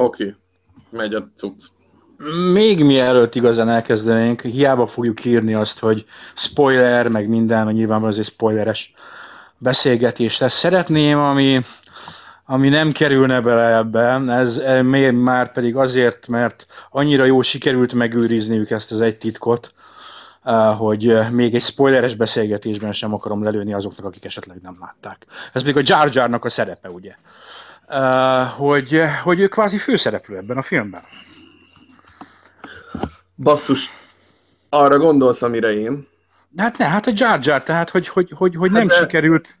Oké, megy a cucc. Még mielőtt igazán elkezdenénk, hiába fogjuk írni azt, hogy spoiler, meg minden, mert nyilvánvalóan ez egy spoileres beszélgetés lesz. Szeretném, ami, ami nem kerülne bele ebbe, ez e, már pedig azért, mert annyira jó sikerült megőrizniük ezt az egy titkot, hogy még egy spoileres beszélgetésben sem akarom lelőni azoknak, akik esetleg nem látták. Ez még a Jar Jarnak a szerepe, ugye? Hogy, hogy ő kvázi főszereplő ebben a filmben. Basszus, arra gondolsz, amire én. Hát ne, hát a Jar Jar, tehát hogy, hogy, hogy, hogy nem hát de... sikerült.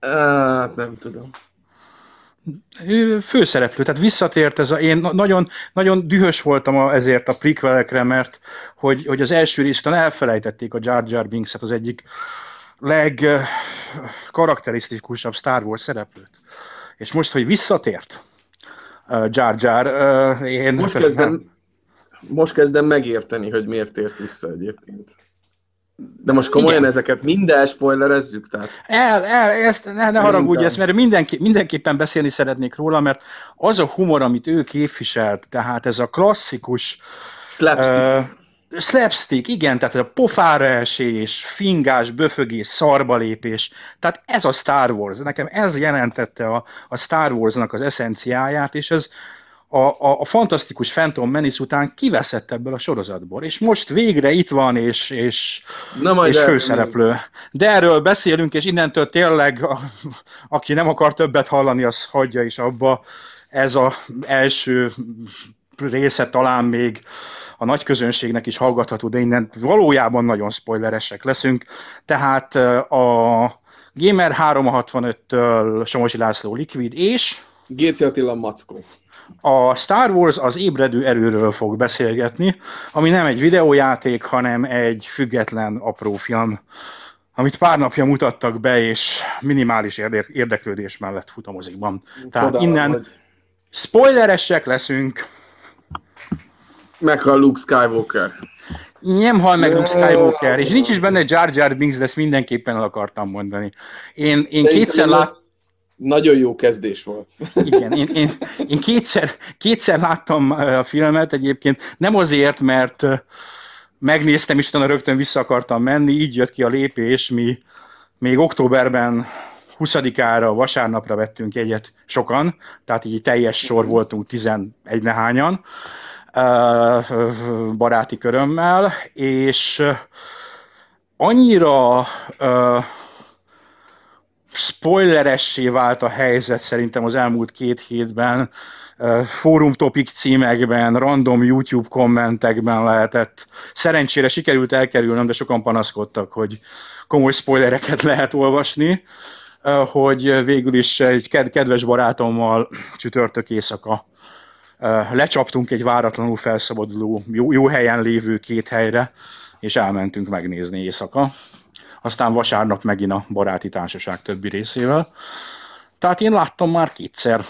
Hát nem tudom főszereplő, tehát visszatért ez a, én nagyon, nagyon dühös voltam a, ezért a prequelekre, mert hogy, hogy az első részben elfelejtették a Jar Jar Binks-et, az egyik legkarakterisztikusabb Star Wars szereplőt. És most, hogy visszatért uh, Jar Jar, uh, én... Most kezdem, most kezdem megérteni, hogy miért tért vissza egyébként. De most komolyan Igen. ezeket minden spoilerezzük? Tehát... El, el, ezt ne, ne haragudj, ezt, mert mindenki, mindenképpen beszélni szeretnék róla, mert az a humor, amit ő képviselt, tehát ez a klasszikus slapstick, uh, slapstick igen, tehát a pofára esés, fingás, böfögés, szarbalépés, tehát ez a Star Wars, nekem ez jelentette a, a Star Wars-nak az eszenciáját, és ez a, a, a fantasztikus Phantom Menace után kiveszett ebből a sorozatból, és most végre itt van, és, és, Na majd és főszereplő. De erről beszélünk, és innentől tényleg, a, aki nem akar többet hallani, az hagyja is abba. Ez az első része talán még a nagy közönségnek is hallgatható, de innen valójában nagyon spoileresek leszünk. Tehát a Gamer 365-től Somosi László Liquid és... GC Attila Mackó. A Star Wars az ébredő erőről fog beszélgetni, ami nem egy videójáték, hanem egy független apró film, amit pár napja mutattak be, és minimális érdeklődés mellett fut a mozikban. Tehát innen hogy... spoileresek leszünk. Meghal Luke Skywalker. Nem hal meg Luke Skywalker, és nincs is benne Jar Jar Binks, de ezt mindenképpen el akartam mondani. Én, én kétszer láttam nagyon jó kezdés volt. Igen, én, én, én kétszer, kétszer láttam a filmet egyébként, nem azért, mert megnéztem, és utána rögtön vissza akartam menni, így jött ki a lépés, mi még októberben 20-ára, vasárnapra vettünk egyet sokan, tehát így teljes sor voltunk 11 nehányan baráti körömmel, és annyira spoileressé vált a helyzet szerintem az elmúlt két hétben. Fórum topik címekben, random YouTube kommentekben lehetett. Szerencsére sikerült elkerülnöm, de sokan panaszkodtak, hogy komoly spoilereket lehet olvasni, hogy végül is egy kedves barátommal csütörtök éjszaka lecsaptunk egy váratlanul felszabaduló, jó, jó helyen lévő két helyre, és elmentünk megnézni éjszaka aztán vasárnap megint a baráti társaság többi részével. Tehát én láttam már kétszer.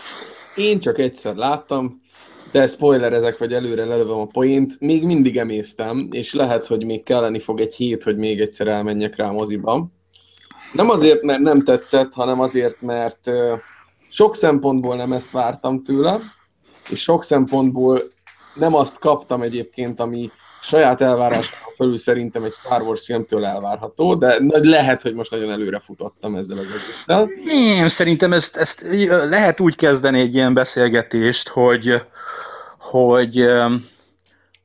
Én csak egyszer láttam, de spoiler ezek, vagy előre lelövöm a poént, még mindig emésztem, és lehet, hogy még kelleni fog egy hét, hogy még egyszer elmenjek rá moziba. Nem azért, mert nem tetszett, hanem azért, mert sok szempontból nem ezt vártam tőle, és sok szempontból nem azt kaptam egyébként, ami saját elvárásom felül szerintem egy Star Wars filmtől elvárható, de lehet, hogy most nagyon előre futottam ezzel az egésszel. Nem, szerintem ezt, ezt lehet úgy kezdeni egy ilyen beszélgetést, hogy, hogy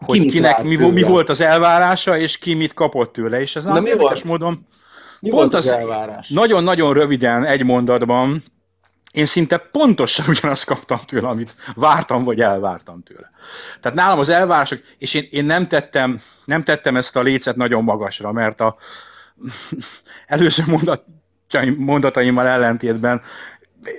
hogy ki kinek mi, mi volt az elvárása, és ki mit kapott tőle, és ez nem érdekes módon mi pont az, az elvárás? Nagyon-nagyon röviden, egy mondatban, én szinte pontosan ugyanazt kaptam tőle, amit vártam, vagy elvártam tőle. Tehát nálam az elvárások, és én, én nem, tettem, nem tettem ezt a lécet nagyon magasra, mert a előző mondat, mondataimmal ellentétben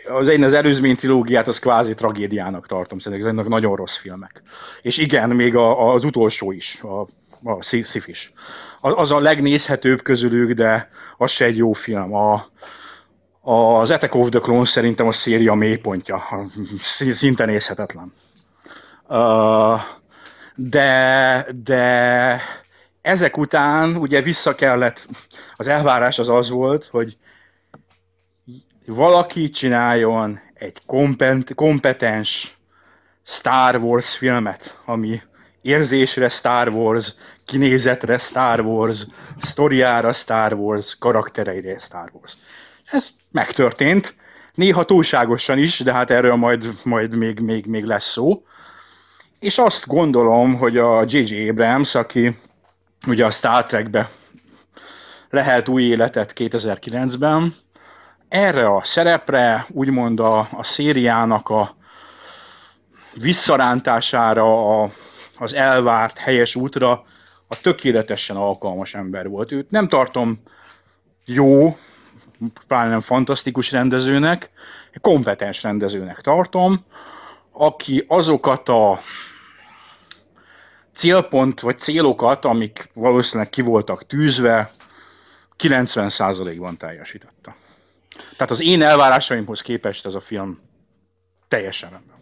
az én az előzmény trilógiát az kvázi tragédiának tartom, szerintem ezek nagyon rossz filmek. És igen, még a, az utolsó is, a, a Sif is. Az a legnézhetőbb közülük, de az se egy jó film. A, az Attack of the Clones szerintem a széria mélypontja, szinte nézhetetlen. De, de ezek után ugye vissza kellett, az elvárás az az volt, hogy valaki csináljon egy kompetens Star Wars filmet, ami érzésre Star Wars, kinézetre Star Wars, sztoriára Star Wars, karaktereire Star Wars. Ez megtörtént, néha túlságosan is, de hát erről majd, majd még, még, még lesz szó. És azt gondolom, hogy a J.J. Abrams, aki ugye a Star Trekbe lehet új életet 2009-ben, erre a szerepre, úgymond a, a szériának a visszarántására, a, az elvárt helyes útra a tökéletesen alkalmas ember volt. Őt nem tartom jó, pláne nem fantasztikus rendezőnek, kompetens rendezőnek tartom, aki azokat a célpont vagy célokat, amik valószínűleg ki voltak tűzve, 90%-ban teljesítette. Tehát az én elvárásaimhoz képest ez a film teljesen rendben.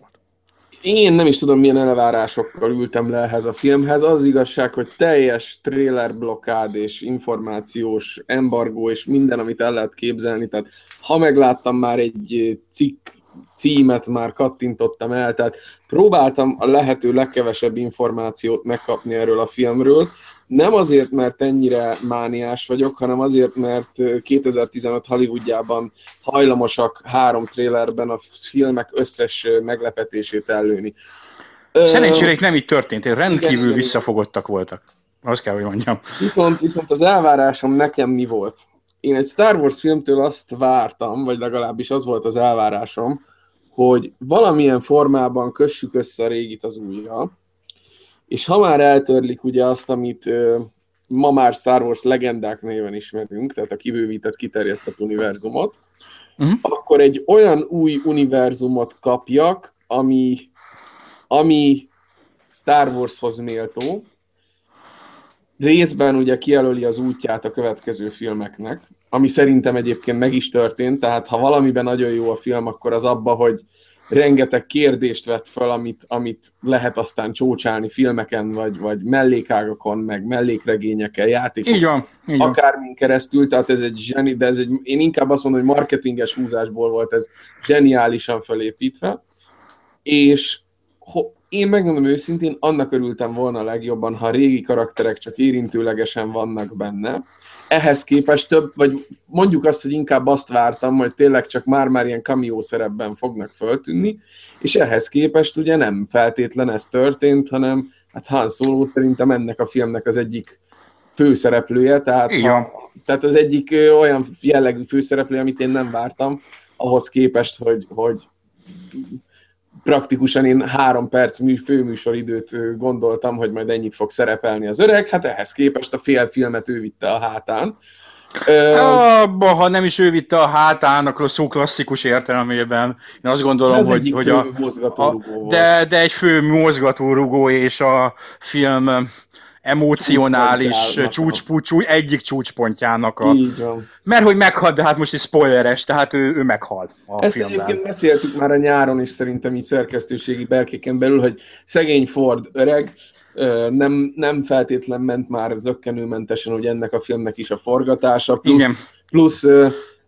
Én nem is tudom, milyen elvárásokkal ültem le ehhez a filmhez. Az igazság, hogy teljes trailer blokkád és információs embargó és minden, amit el lehet képzelni. Tehát ha megláttam már egy cikk címet, már kattintottam el, tehát próbáltam a lehető legkevesebb információt megkapni erről a filmről, nem azért, mert ennyire mániás vagyok, hanem azért, mert 2015 Hollywoodjában hajlamosak három trélerben a filmek összes meglepetését ellőni. Szerencsére itt nem így történt, rendkívül igen, visszafogottak voltak. Azt kell, hogy mondjam. Viszont, viszont az elvárásom nekem mi volt? Én egy Star Wars filmtől azt vártam, vagy legalábbis az volt az elvárásom, hogy valamilyen formában kössük össze a régit az újra, és ha már eltörlik ugye azt, amit ö, ma már Star Wars legendák néven ismerünk, tehát a kibővített, kiterjesztett univerzumot, uh-huh. akkor egy olyan új univerzumot kapjak, ami, ami Star Warshoz méltó, részben ugye kijelöli az útját a következő filmeknek, ami szerintem egyébként meg is történt, tehát ha valamiben nagyon jó a film, akkor az abba, hogy rengeteg kérdést vett fel, amit, amit lehet aztán csócsálni filmeken, vagy, vagy mellékágakon, meg mellékregényeken, játékokon, így van, így van. akármin keresztül, tehát ez egy zseni, de ez egy, én inkább azt mondom, hogy marketinges húzásból volt ez zseniálisan felépítve, és ho, én megmondom őszintén, annak örültem volna legjobban, ha a régi karakterek csak érintőlegesen vannak benne, ehhez képest több, vagy mondjuk azt, hogy inkább azt vártam, hogy tényleg csak már-már ilyen cameo szerepben fognak föltűnni, és ehhez képest ugye nem feltétlen ez történt, hanem hát Han Solo szerintem ennek a filmnek az egyik főszereplője, tehát, ha, tehát az egyik olyan jellegű főszereplő, amit én nem vártam, ahhoz képest, hogy, hogy praktikusan én három perc mű, főműsoridőt gondoltam, hogy majd ennyit fog szerepelni az öreg, hát ehhez képest a fél filmet ő vitte a hátán. Abba, ha nem is ő vitte a hátán, akkor a szó klasszikus értelmében. Én azt gondolom, hogy, hogy a, a, de, de egy fő mozgatórugó és a film emocionális csúcspucsú, egyik csúcspontjának a... Így van. Mert hogy meghalt, de hát most is spoileres, tehát ő, ő meghalt a Ezt filmben. egyébként beszéltük már a nyáron is szerintem így szerkesztőségi berkéken belül, hogy szegény Ford öreg, nem, nem feltétlen ment már zöggenőmentesen, hogy ennek a filmnek is a forgatása, plusz, Igen. plusz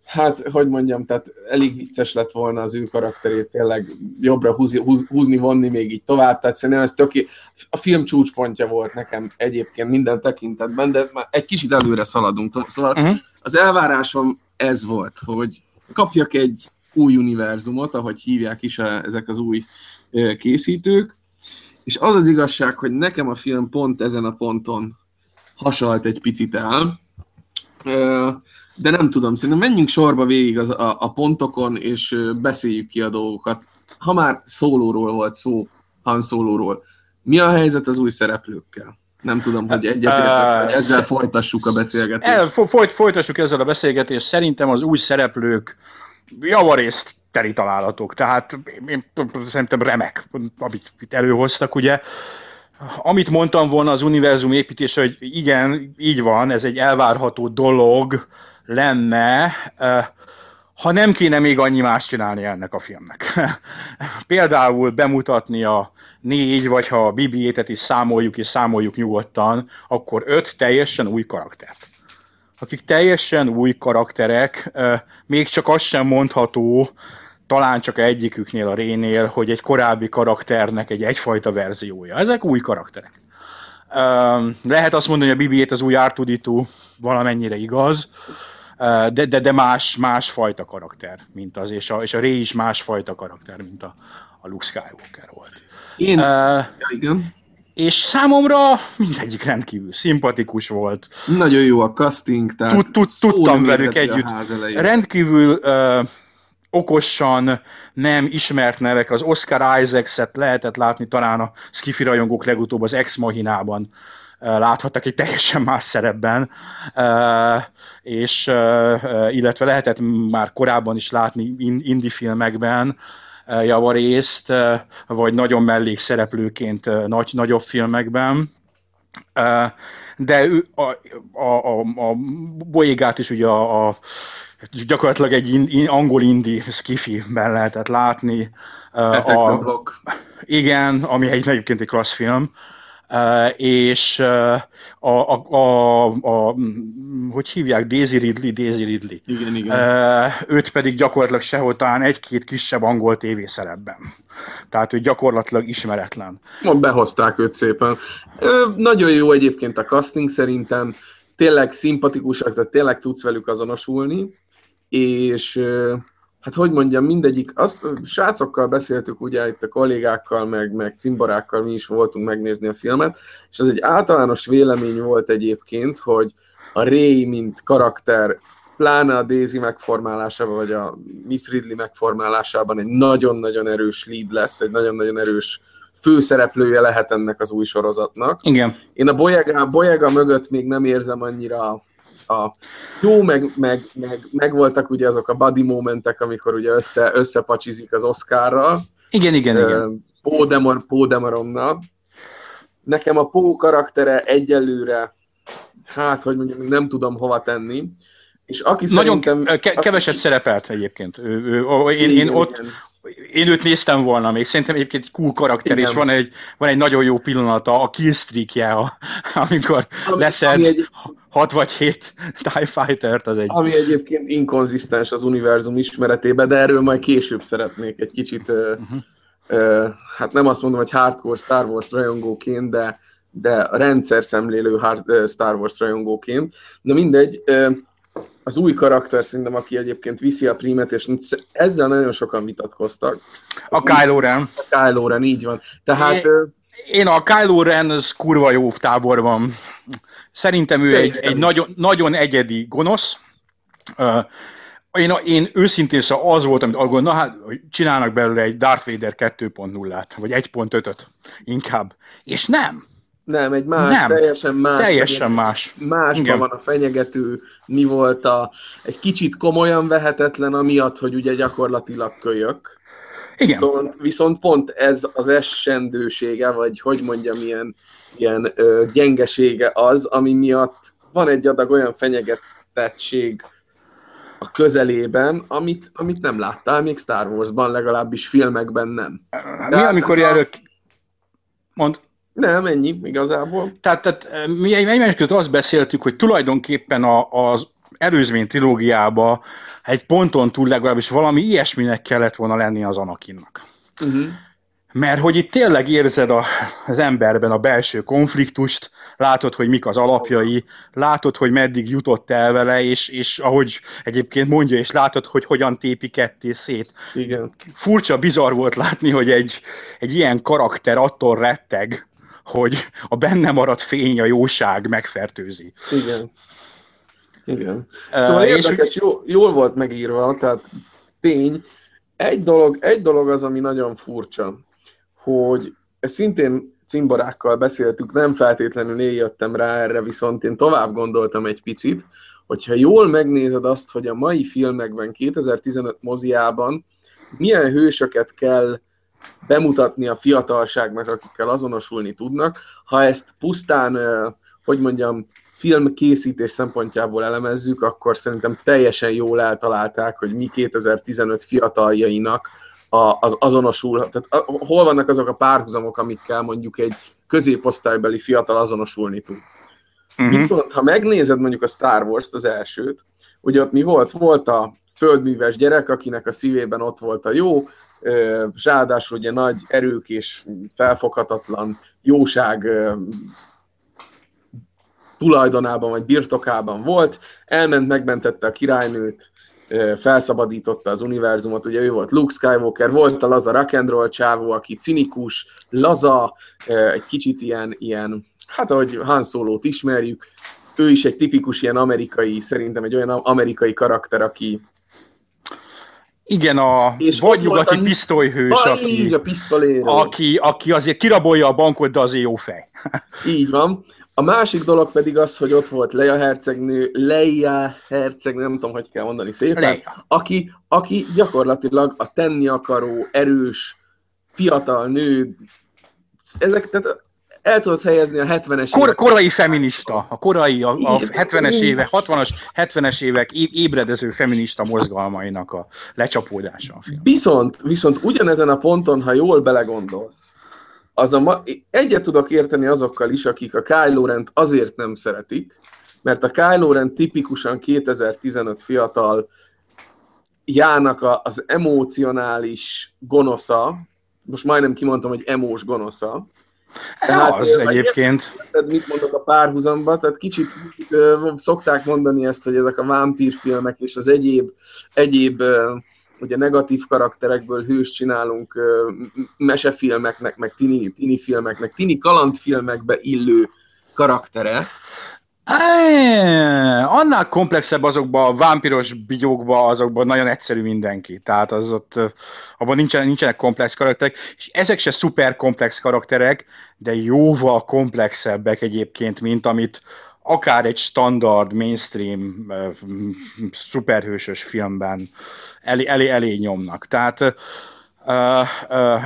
hát, hogy mondjam, tehát elég vicces lett volna az ő karakterét tényleg jobbra húzni, húz, húzni vonni még így tovább, tehát szerintem ez töké... A film csúcspontja volt nekem egyébként minden tekintetben, de már egy kicsit előre szaladunk. Szóval uh-huh. az elvárásom ez volt, hogy kapjak egy új univerzumot, ahogy hívják is a, ezek az új készítők, és az az igazság, hogy nekem a film pont ezen a ponton hasonlít egy picit el de nem tudom, szerintem menjünk sorba végig az, a, a pontokon, és beszéljük ki a dolgokat. Ha már szólóról volt szó, Han szólóról, mi a helyzet az új szereplőkkel? Nem tudom, hogy egyetértesz, hogy ezzel folytassuk a beszélgetést. El, folyt, folytassuk ezzel a beszélgetést. Szerintem az új szereplők javarészt teri találatok. Tehát én szerintem remek, amit itt előhoztak, ugye. Amit mondtam volna az univerzum építése, hogy igen, így van, ez egy elvárható dolog, lenne, ha nem kéne még annyi más csinálni ennek a filmnek. Például bemutatni a négy, vagy ha a BB-étet is számoljuk, és számoljuk nyugodtan, akkor öt teljesen új karaktert. Akik teljesen új karakterek, még csak az sem mondható, talán csak egyiküknél a Rénél, hogy egy korábbi karakternek egy egyfajta verziója. Ezek új karakterek. Lehet azt mondani, hogy a BB-8 az új r valamennyire igaz, de, de, de más, más fajta karakter, mint az, és a, és a Ray is más fajta karakter, mint a, a Luke Skywalker volt. Én, uh, ja, igen. És számomra mindegyik rendkívül szimpatikus volt. Nagyon jó a casting, tehát tud, tud, tudtam velük együtt. Rendkívül uh, okosan nem ismert nevek, az Oscar Isaacs-et lehetett látni talán a skifi rajongók legutóbb az Ex Machinában láthattak egy teljesen más szerepben, és illetve lehetett már korábban is látni indie filmekben, javarészt, vagy nagyon mellékszereplőként nagy, nagyobb filmekben. De ő, a, a, a, a Boyégát is ugye a, a gyakorlatilag egy in, in, angol indi skifi-ben lehetett látni. A, igen, ami egy egyébként egy klassz film. És a, a, a, a, hogy hívják, Daisy Ridley, Daisy Ridley. Igen, igen. Őt pedig gyakorlatilag sehol talán egy-két kisebb angol tévészerepben. Tehát ő gyakorlatilag ismeretlen. Mond behozták őt szépen. Nagyon jó egyébként a casting szerintem, tényleg szimpatikusak, tehát tényleg tudsz velük azonosulni, és hát hogy mondjam, mindegyik, azt srácokkal beszéltük ugye itt a kollégákkal, meg, meg cimborákkal mi is voltunk megnézni a filmet, és az egy általános vélemény volt egyébként, hogy a Ray, mint karakter, pláne a Daisy megformálásában, vagy a Miss Ridley megformálásában egy nagyon-nagyon erős lead lesz, egy nagyon-nagyon erős főszereplője lehet ennek az új sorozatnak. Igen. Én a Boyega, Boyega mögött még nem érzem annyira a jó, meg, meg, meg, meg, voltak ugye azok a body momentek, amikor ugye össze, összepacsizik az Oscarral. Igen, igen, uh, igen. Pódemar, Pódemaronnal. Nekem a Pó karaktere egyelőre, hát, hogy mondjam, nem tudom hova tenni. És aki Nagyon szerintem, ke- keveset aki... szerepelt egyébként. Ő, ő, én, igen, én ott, igen én őt néztem volna még, szerintem egyébként egy cool karakter, Igen. és van egy, van egy nagyon jó pillanata, a killstreakje, amikor ami, leszed ami egy, 6 vagy 7 TIE Fighter-t, az egy... Ami egyébként inkonzisztens az univerzum ismeretében, de erről majd később szeretnék egy kicsit, uh-huh. uh, hát nem azt mondom, hogy hardcore Star Wars rajongóként, de, de a rendszer szemlélő hard, Star Wars rajongóként. De mindegy, uh, az új karakter szerintem, aki egyébként viszi a primet, és ezzel nagyon sokan vitatkoztak. A Kylo Ren. A Kylo Ren, így van. Tehát... Én, én a Kylo Ren az kurva jó táborban. Szerintem ő Szerintem egy, egy nagyon, nagyon egyedi gonosz. Uh, én, én őszintén szóval az volt, amit arról, na hát, hogy csinálnak belőle egy Darth Vader 2.0-át, vagy 1.5-öt inkább. És nem. Nem, egy más, nem. teljesen más. Teljesen más. Másban van a fenyegető, mi volt a, egy kicsit komolyan vehetetlen, amiatt, hogy ugye gyakorlatilag kölyök. Igen. Viszont, viszont pont ez az essendősége, vagy hogy mondjam, ilyen, ilyen ö, gyengesége az, ami miatt van egy adag olyan fenyegetettség a közelében, amit, amit nem láttál még Star Wars-ban, legalábbis filmekben nem. Mi, amikor erről... A... Mond. Nem, ennyi igazából. Tehát, tehát mi egymás között azt beszéltük, hogy tulajdonképpen a, az előzmény trilógiába egy ponton túl legalábbis valami ilyesminek kellett volna lenni az Anakinnak. Uh-huh. Mert hogy itt tényleg érzed a, az emberben a belső konfliktust, látod, hogy mik az alapjai, látod, hogy meddig jutott el vele, és, és ahogy egyébként mondja, és látod, hogy hogyan tépi ketté szét. Igen. Furcsa, bizarr volt látni, hogy egy, egy ilyen karakter attól retteg, hogy a benne maradt fény, a jóság megfertőzi. Igen. Igen. Szóval uh, érdekes, és... jó, jól volt megírva, tehát tény. Egy dolog, egy dolog az, ami nagyon furcsa, hogy ezt szintén cimborákkal beszéltük, nem feltétlenül én rá erre, viszont én tovább gondoltam egy picit, hogyha jól megnézed azt, hogy a mai filmekben, 2015 moziában milyen hősöket kell bemutatni a fiatalságnak, akikkel azonosulni tudnak. Ha ezt pusztán, hogy mondjam, filmkészítés szempontjából elemezzük, akkor szerintem teljesen jól eltalálták, hogy mi 2015 fiataljainak az azonosul, tehát hol vannak azok a párhuzamok, amikkel mondjuk egy középosztálybeli fiatal azonosulni tud. Uh-huh. Viszont, ha megnézed mondjuk a Star Wars-t, az elsőt, ugye ott mi volt? Volt a földműves gyerek, akinek a szívében ott volt a jó, ráadásul ugye nagy erők és felfoghatatlan jóság tulajdonában vagy birtokában volt, elment, megmentette a királynőt, felszabadította az univerzumot, ugye ő volt Luke Skywalker, volt a laza rock'n'roll csávó, aki cinikus, laza, egy kicsit ilyen, ilyen hát ahogy Han Solo-t ismerjük, ő is egy tipikus ilyen amerikai, szerintem egy olyan amerikai karakter, aki igen, a és vagy nyugati a... pisztolyhős, a, aki, a aki, aki azért kirabolja a bankot, de azért jó fej. Így van. A másik dolog pedig az, hogy ott volt Leia hercegnő, Leia hercegnő, nem tudom, hogy kell mondani szépen, Leia. Aki, aki gyakorlatilag a tenni akaró, erős, fiatal nő, ezek, tehát el tudod helyezni a 70-es Kor, évek. Korai feminista, a korai, a, a 70-es évek, 60-as, 70-es évek ébredező feminista mozgalmainak a lecsapódása a film. Viszont, viszont ugyanezen a ponton, ha jól belegondolsz, az a ma, egyet tudok érteni azokkal is, akik a Kylo Ren-t azért nem szeretik, mert a Kylo Ren tipikusan 2015 fiatal Jának a, az emocionális gonosza, most majdnem kimondtam, hogy emós gonosza, tehát, az egyébként. Tehát mit mondok a párhuzamba, tehát kicsit uh, szokták mondani ezt, hogy ezek a vámpírfilmek és az egyéb, egyéb uh, ugye negatív karakterekből hős csinálunk mesefilmeknek, meg tini, tini filmeknek, tini kalandfilmekbe illő karaktere, annál komplexebb azokban a vámpiros bigyókban, azokban nagyon egyszerű mindenki. Tehát az ott, abban nincsenek, nincsenek komplex karakterek, és ezek se szuper komplex karakterek, de jóval komplexebbek egyébként, mint amit akár egy standard, mainstream, szuperhősös filmben elé, elé, elé nyomnak. Tehát uh, uh,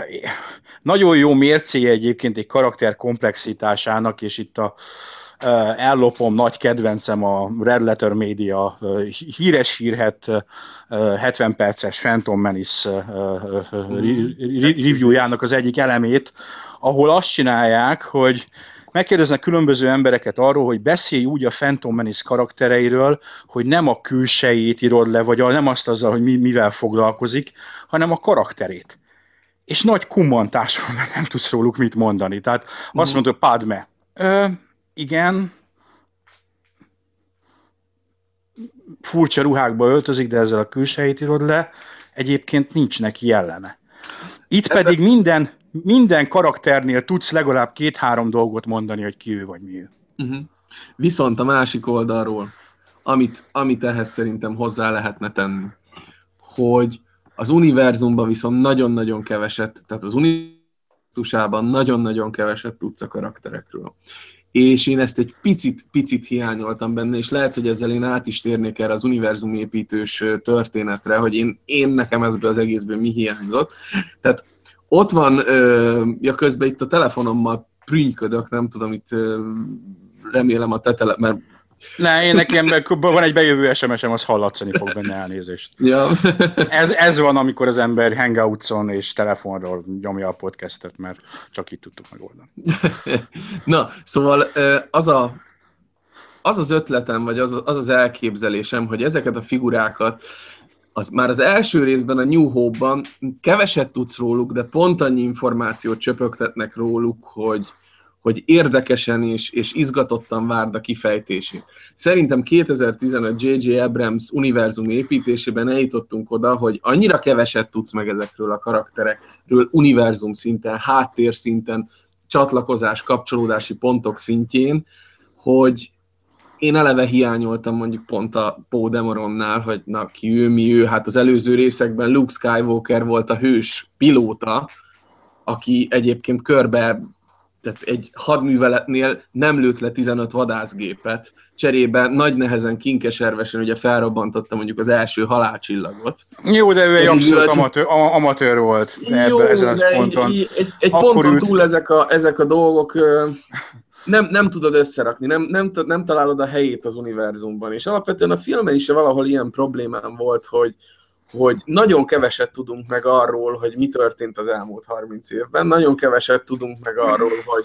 nagyon jó mércéje egyébként egy karakter komplexitásának, és itt a ellopom nagy kedvencem a Red Letter Media híres hírhet 70 perces Phantom Menace reviewjának az egyik elemét, ahol azt csinálják, hogy megkérdeznek különböző embereket arról, hogy beszélj úgy a Phantom Menace karaktereiről, hogy nem a külsejét írod le, vagy nem azt azzal, hogy mi, mivel foglalkozik, hanem a karakterét. És nagy kummantás van, mert nem tudsz róluk mit mondani. Tehát azt mondod, Padme, igen, furcsa ruhákba öltözik, de ezzel a külsejét írod le, egyébként nincs neki jelleme. Itt pedig minden, minden karakternél tudsz legalább két-három dolgot mondani, hogy ki ő vagy mi ő. Uh-huh. Viszont a másik oldalról, amit, amit ehhez szerintem hozzá lehetne tenni, hogy az univerzumban viszont nagyon-nagyon keveset, tehát az univerzusában nagyon-nagyon keveset tudsz a karakterekről és én ezt egy picit, picit hiányoltam benne, és lehet, hogy ezzel én át is térnék erre az univerzumépítős történetre, hogy én, én nekem ebből az egészből mi hiányzott. Tehát ott van, ja közben itt a telefonommal prünyködök, nem tudom, itt remélem a tetele, mert ne, én nekem van egy bejövő SMS-em, az hallatszani fog benne elnézést. Ja. ez, ez van, amikor az ember hangoutson és telefonról nyomja a podcastet, mert csak így tudtuk megoldani. Na, szóval az a, az az ötletem, vagy az, az az elképzelésem, hogy ezeket a figurákat az már az első részben a New Hope-ban keveset tudsz róluk, de pont annyi információt csöpögtetnek róluk, hogy, hogy érdekesen és, és izgatottan várd a kifejtését. Szerintem 2015 J.J. Abrams univerzum építésében eljutottunk oda, hogy annyira keveset tudsz meg ezekről a karakterekről univerzum szinten, háttér szinten, csatlakozás, kapcsolódási pontok szintjén, hogy én eleve hiányoltam mondjuk pont a Poe Demoronnál, hogy na ki ő, mi ő, hát az előző részekben Luke Skywalker volt a hős pilóta, aki egyébként körbe tehát egy hadműveletnél nem lőtt le 15 vadászgépet, cserébe nagy nehezen kinkeservesen ugye felrobbantotta mondjuk az első halálcsillagot. Jó, de ő egy abszolút amatőr, amatőr volt Jó, ebben ezen a ponton. Egy, egy, egy ponton ült... túl ezek a, ezek a dolgok nem, nem tudod összerakni, nem, nem, nem találod a helyét az univerzumban. És alapvetően a filmen is valahol ilyen problémám volt, hogy, hogy nagyon keveset tudunk meg arról, hogy mi történt az elmúlt 30 évben, nagyon keveset tudunk meg arról, hogy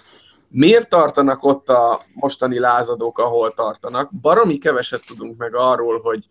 miért tartanak ott a mostani lázadók, ahol tartanak, baromi keveset tudunk meg arról, hogy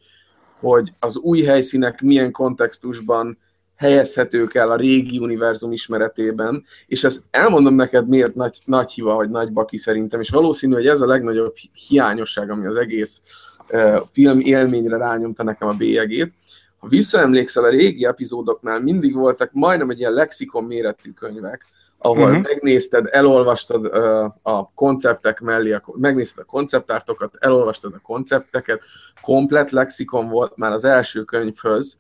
hogy az új helyszínek milyen kontextusban helyezhetők el a régi univerzum ismeretében, és ezt elmondom neked, miért nagy, nagy hiva, vagy nagy baki szerintem, és valószínű, hogy ez a legnagyobb hiányosság, ami az egész uh, film élményre rányomta nekem a bélyegét. Ha visszaemlékszel, a régi epizódoknál mindig voltak majdnem egy ilyen lexikon méretű könyvek, ahol uh-huh. megnézted, elolvastad uh, a konceptek mellé, a, megnézted a konceptártokat, elolvastad a koncepteket, komplet lexikon volt már az első könyvhöz,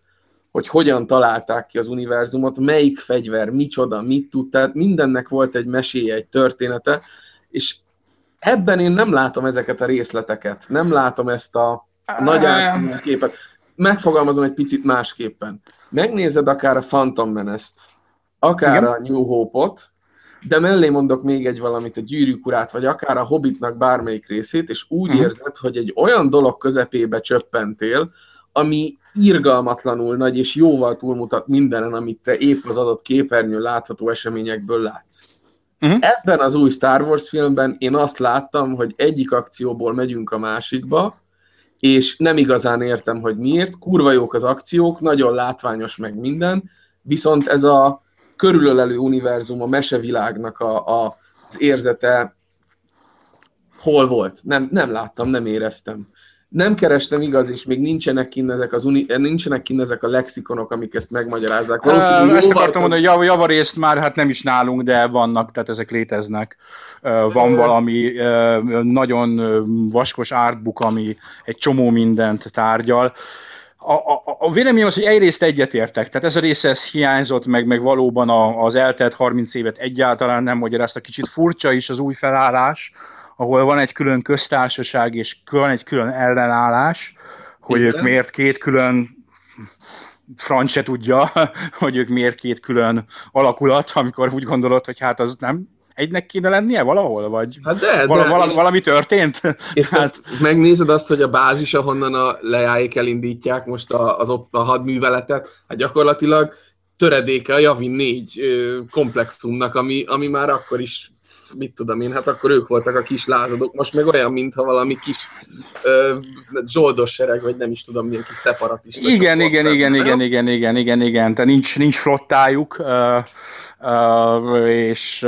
hogy hogyan találták ki az univerzumot, melyik fegyver, micsoda, mit tud, tehát mindennek volt egy meséje, egy története, és ebben én nem látom ezeket a részleteket, nem látom ezt a nagy képet. Megfogalmazom egy picit másképpen. Megnézed akár a Phantom Menace-t, akár Igen. a New Hope-ot, de mellé mondok még egy valamit, a gyűrűk urát, vagy akár a Hobbitnak bármelyik részét, és úgy uh-huh. érzed, hogy egy olyan dolog közepébe csöppentél, ami irgalmatlanul nagy, és jóval túlmutat mindenen, amit te épp az adott képernyőn látható eseményekből látsz. Uh-huh. Ebben az új Star Wars filmben én azt láttam, hogy egyik akcióból megyünk a másikba, és nem igazán értem, hogy miért. Kurva jók az akciók, nagyon látványos meg minden, viszont ez a körülölelő univerzum, a mesevilágnak a, a, az érzete hol volt? Nem, nem láttam, nem éreztem nem kerestem igaz, és még nincsenek kinn ezek, az uni, nincsenek kinn ezek a lexikonok, amik ezt megmagyarázzák. Uh, ezt akartam mondani, hogy javarészt már hát nem is nálunk, de vannak, tehát ezek léteznek. Van valami nagyon vaskos artbook, ami egy csomó mindent tárgyal. A, a, a véleményem az, hogy egyrészt egyetértek, tehát ez a része ez hiányzott, meg, meg valóban a, az eltelt 30 évet egyáltalán nem magyarázta, kicsit furcsa is az új felállás, ahol van egy külön köztársaság és van egy külön ellenállás, hogy Igen. ők miért két külön franc se tudja, hogy ők miért két külön alakulat, amikor úgy gondolod, hogy hát az nem egynek kéne lennie valahol, vagy hát de, vala, de, valami, valami történt? És hát... Megnézed azt, hogy a bázis, ahonnan a lejáik elindítják most a, az ott a hadműveletet, hát gyakorlatilag töredéke a Javin 4 komplexumnak, ami, ami már akkor is mit tudom én, hát akkor ők voltak a kis lázadók, most meg olyan, mintha valami kis ö, zsoldos sereg, vagy nem is tudom milyen kis szeparatista. Igen, igen, igen, igen, igen, igen, igen, igen, tehát nincs, nincs flottájuk, és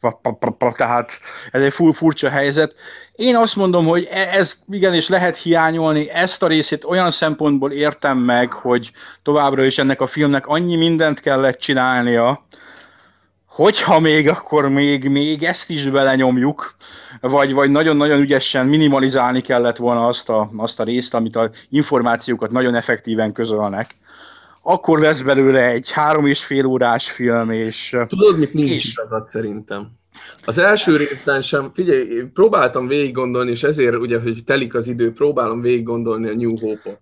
tehát ez egy full furcsa helyzet. Én azt mondom, hogy e, ez igenis lehet hiányolni, ezt a részét olyan szempontból értem meg, hogy továbbra is ennek a filmnek annyi mindent kellett csinálnia, hogyha még, akkor még, még ezt is belenyomjuk, vagy, vagy nagyon-nagyon ügyesen minimalizálni kellett volna azt a, azt a részt, amit a információkat nagyon effektíven közölnek, akkor lesz belőle egy három és fél órás film, és... Tudod, mit nincs és... igazad szerintem? Az első részben sem, figyelj, próbáltam végig gondolni, és ezért ugye, hogy telik az idő, próbálom végig gondolni a New Hope-ot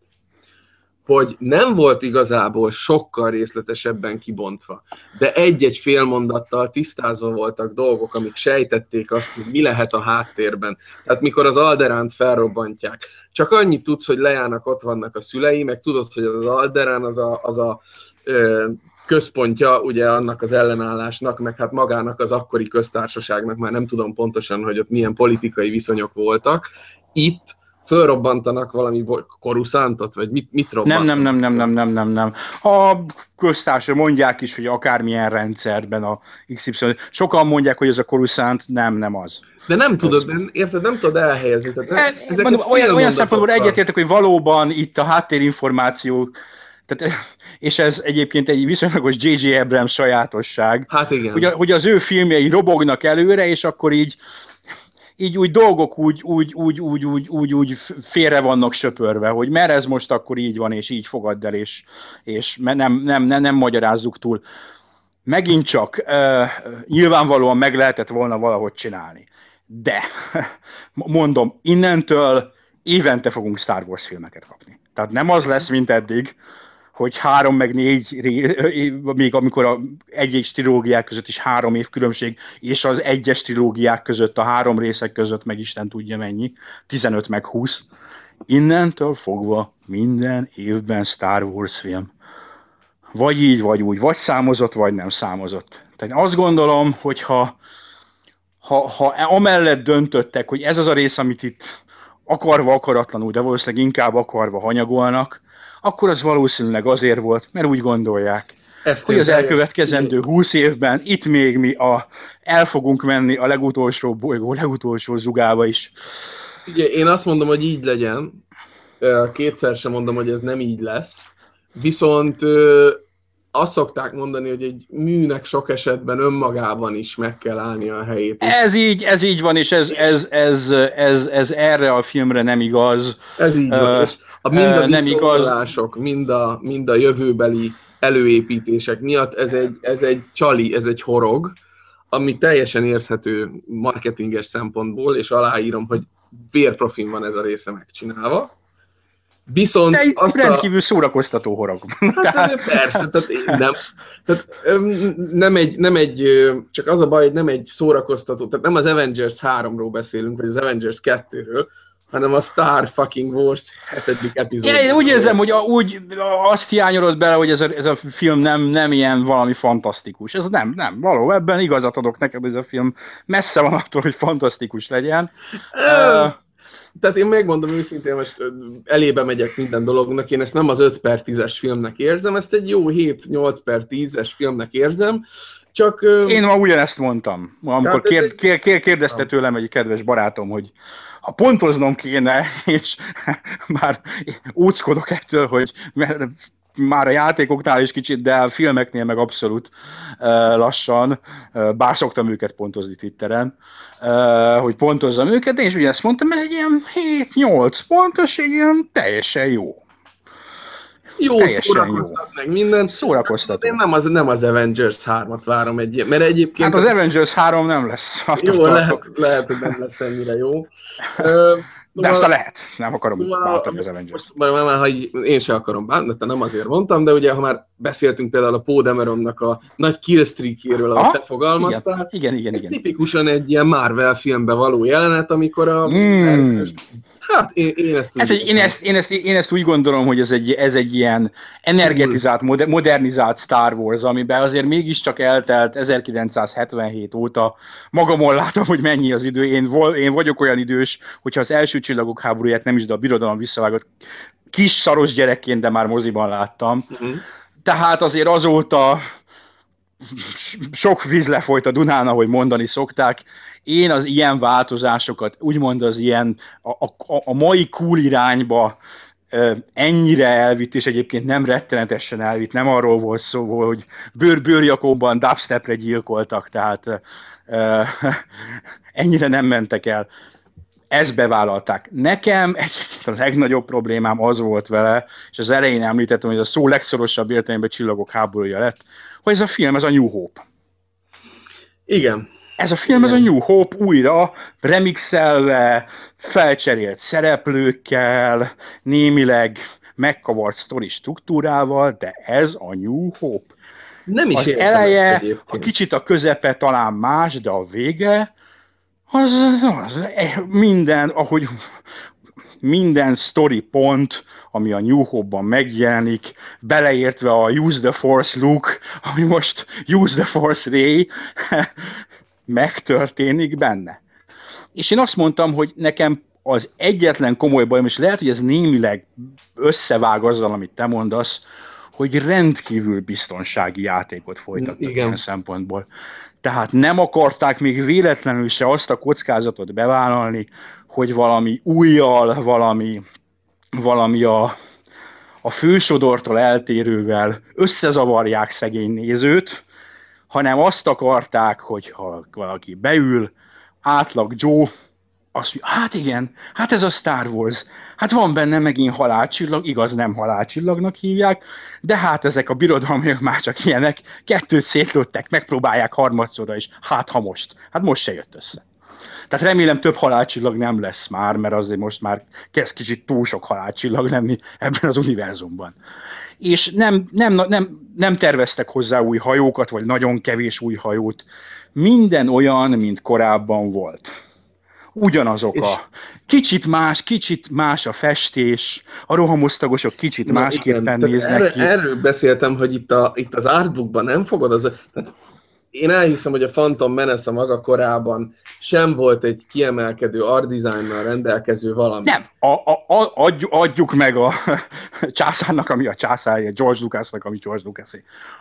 hogy nem volt igazából sokkal részletesebben kibontva, de egy-egy félmondattal tisztázva voltak dolgok, amik sejtették azt, hogy mi lehet a háttérben. Tehát mikor az Alderánt felrobbantják, csak annyit tudsz, hogy lejának ott vannak a szülei, meg tudod, hogy az Alderán az a, az a ö, központja ugye annak az ellenállásnak, meg hát magának az akkori köztársaságnak, már nem tudom pontosan, hogy ott milyen politikai viszonyok voltak. Itt fölrobbantanak valami koruszántot, vagy mit, mit robbantanak? Nem, nem, nem, nem, nem, nem, nem, nem. A köztársa mondják is, hogy akármilyen rendszerben a XY, sokan mondják, hogy ez a koruszánt, nem, nem az. De nem tudod, ez... nem, érted, nem tudod elhelyezni. Tehát e, mondom, olyan, olyan szempontból egyetértek, hogy valóban itt a háttérinformációk tehát, és ez egyébként egy viszonylagos J.J. Abrams sajátosság. Hát igen. Hogy, hogy az ő filmjei robognak előre, és akkor így így úgy dolgok úgy, úgy, úgy, úgy, úgy, úgy, úgy félre vannak söpörve, hogy mert ez most akkor így van, és így fogadd el, és, és nem, nem, nem, nem magyarázzuk túl. Megint csak uh, nyilvánvalóan meg lehetett volna valahogy csinálni. De, mondom, innentől évente fogunk Star Wars filmeket kapni. Tehát nem az lesz, mint eddig, hogy három meg négy, még amikor a egy-egy trilógiák között is három év különbség, és az egyes trilógiák között, a három részek között meg Isten tudja mennyi, 15 meg 20. Innentől fogva minden évben Star Wars film. Vagy így, vagy úgy, vagy számozott, vagy nem számozott. Tehát azt gondolom, hogy ha, ha, ha amellett döntöttek, hogy ez az a rész, amit itt akarva, akaratlanul, de valószínűleg inkább akarva hanyagolnak, akkor az valószínűleg azért volt, mert úgy gondolják, ezt hogy az elkövetkezendő húsz évben itt még mi a, el fogunk menni a legutolsó bolygó, legutolsó zugába is. Ugye, én azt mondom, hogy így legyen, kétszer sem mondom, hogy ez nem így lesz, viszont azt szokták mondani, hogy egy műnek sok esetben önmagában is meg kell állni a helyét. Ez így, ez így van, és ez, ez, ez, ez, ez erre a filmre nem igaz. Ez így van, uh, a mind a nem igaz. mind a, mind a jövőbeli előépítések miatt ez egy, ez egy csali, ez egy horog, ami teljesen érthető marketinges szempontból, és aláírom, hogy vérprofin van ez a része megcsinálva. Viszont egy azt rendkívül a... szórakoztató horog. Hát, tehát... Persze, tehát nem, tehát nem, egy, nem egy, csak az a baj, hogy nem egy szórakoztató, tehát nem az Avengers 3-ról beszélünk, vagy az Avengers 2-ről, hanem a Star fucking Wars hetedik epizód. Ja, én úgy érzem, hogy a, úgy azt hiányolod bele, hogy ez a, ez a film nem, nem ilyen valami fantasztikus. Ez nem, nem, való, ebben igazat adok neked, ez a film messze van attól, hogy fantasztikus legyen. Uh, tehát én megmondom őszintén, most elébe megyek minden dolognak, én ezt nem az 5 per 10-es filmnek érzem, ezt egy jó 7-8 per 10-es filmnek érzem, csak... Én ma ugyanezt mondtam, amikor kér, kér, kér, kérdezte tőlem egy kedves barátom, hogy ha pontoznom kéne, és már úckodok ettől, hogy már a játékoknál is kicsit, de a filmeknél meg abszolút lassan, bár szoktam őket pontozni Twitteren, hogy pontozzam őket, és ugye ezt mondtam, ez egy ilyen 7-8 pontos, egy ilyen teljesen jó. Jó, szórakoztat meg minden. Szórakoztató. Én nem az, nem az Avengers 3-at várom egy mert egyébként... Hát az, az Avengers 3 nem lesz. Jó, lehet, lehet, hogy nem lesz ennyire jó. De azt lehet, nem akarom bántani az Avengers. Most, már, ha én sem akarom bántani, nem azért mondtam, de ugye, ha már beszéltünk például a Poe Dameronnak a nagy killstreakjéről, ahogy te fogalmaztál, igen, igen, igen, ez igen. tipikusan egy ilyen Marvel filmbe való jelenet, amikor a mm. Hát én, én ezt ez egy, én, ezt, én, ezt, én ezt úgy gondolom, hogy ez egy, ez egy ilyen energetizált, modernizált Star Wars, amiben azért mégiscsak eltelt 1977 óta. Magamon látom, hogy mennyi az idő. Én, vol, én vagyok olyan idős, hogyha az első csillagok háborúját nem is, de a birodalom visszavágott kis szaros gyerekként, de már moziban láttam. Uh-huh. Tehát azért azóta sok víz lefolyt a Dunán, ahogy mondani szokták. Én az ilyen változásokat, úgymond az ilyen a, a, a mai cool irányba ennyire elvitt, és egyébként nem rettenetesen elvitt, nem arról volt szó, hogy bőr bőrjakóban dubstepre gyilkoltak, tehát ennyire nem mentek el. Ezt bevállalták. Nekem egyébként a legnagyobb problémám az volt vele, és az elején említettem, hogy a szó legszorosabb értelemben csillagok háborúja lett, hogy ez a film, ez a New Hope. Igen. Ez a film, Igen. ez a New Hope újra remixelve, felcserélt szereplőkkel, némileg megkavart sztori struktúrával, de ez a New Hope. Nem is az eleje, a kicsit a közepe talán más, de a vége, az, az, az minden, ahogy minden story pont, ami a New Hope-ban megjelenik, beleértve a Use the Force look, ami most Use the Force Ray, megtörténik benne. És én azt mondtam, hogy nekem az egyetlen komoly bajom, és lehet, hogy ez némileg összevág azzal, amit te mondasz, hogy rendkívül biztonsági játékot folytattak Igen. ilyen szempontból. Tehát nem akarták még véletlenül se azt a kockázatot bevállalni, hogy valami újjal, valami, valami a, a fősodortól eltérővel összezavarják szegény nézőt, hanem azt akarták, hogy ha valaki beül, átlag Joe, azt mondja, hát igen, hát ez a Star Wars, hát van benne megint halálcsillag, igaz nem halálcsillagnak hívják, de hát ezek a birodalmiak már csak ilyenek, kettőt szétlőttek, megpróbálják harmadszorra is, hát ha most, hát most se jött össze. Tehát remélem több halálcsillag nem lesz már, mert azért most már kezd kicsit túl sok halálcsillag lenni ebben az univerzumban. És nem, nem, nem, nem terveztek hozzá új hajókat, vagy nagyon kevés új hajót. Minden olyan, mint korábban volt. Ugyanazok a... Kicsit más, kicsit más a festés, a rohamosztagosok kicsit Na, másképpen igen, néznek erről, ki. Erről beszéltem, hogy itt, a, itt az artbookban nem fogod az... Tehát én elhiszem, hogy a Phantom Menace a maga korában sem volt egy kiemelkedő art designnal rendelkező valami. Nem, a, a, a, adjuk, adjuk meg a császárnak, ami a császárja, George Lucasnak, ami George Lucas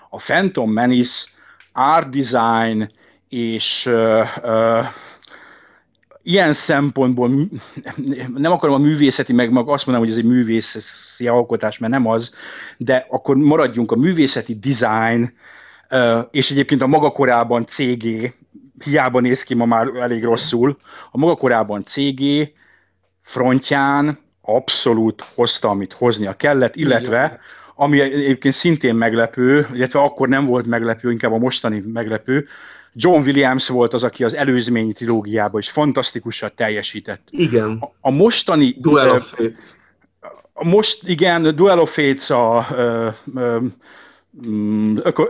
A Phantom Menace art design és uh, uh, ilyen szempontból nem akarom a művészeti, meg meg azt mondom, hogy ez egy művészeti alkotás, mert nem az, de akkor maradjunk a művészeti design, és egyébként a maga korában CG, hiába néz ki ma már elég rosszul, a maga korában CG frontján abszolút hozta, amit hoznia kellett, illetve ami egyébként szintén meglepő, illetve akkor nem volt meglepő, inkább a mostani meglepő, John Williams volt az, aki az előzményi trilógiában is fantasztikusan teljesített. Igen. A, a mostani... Duel of Fates. A most, igen, Duel of Fates a, a, a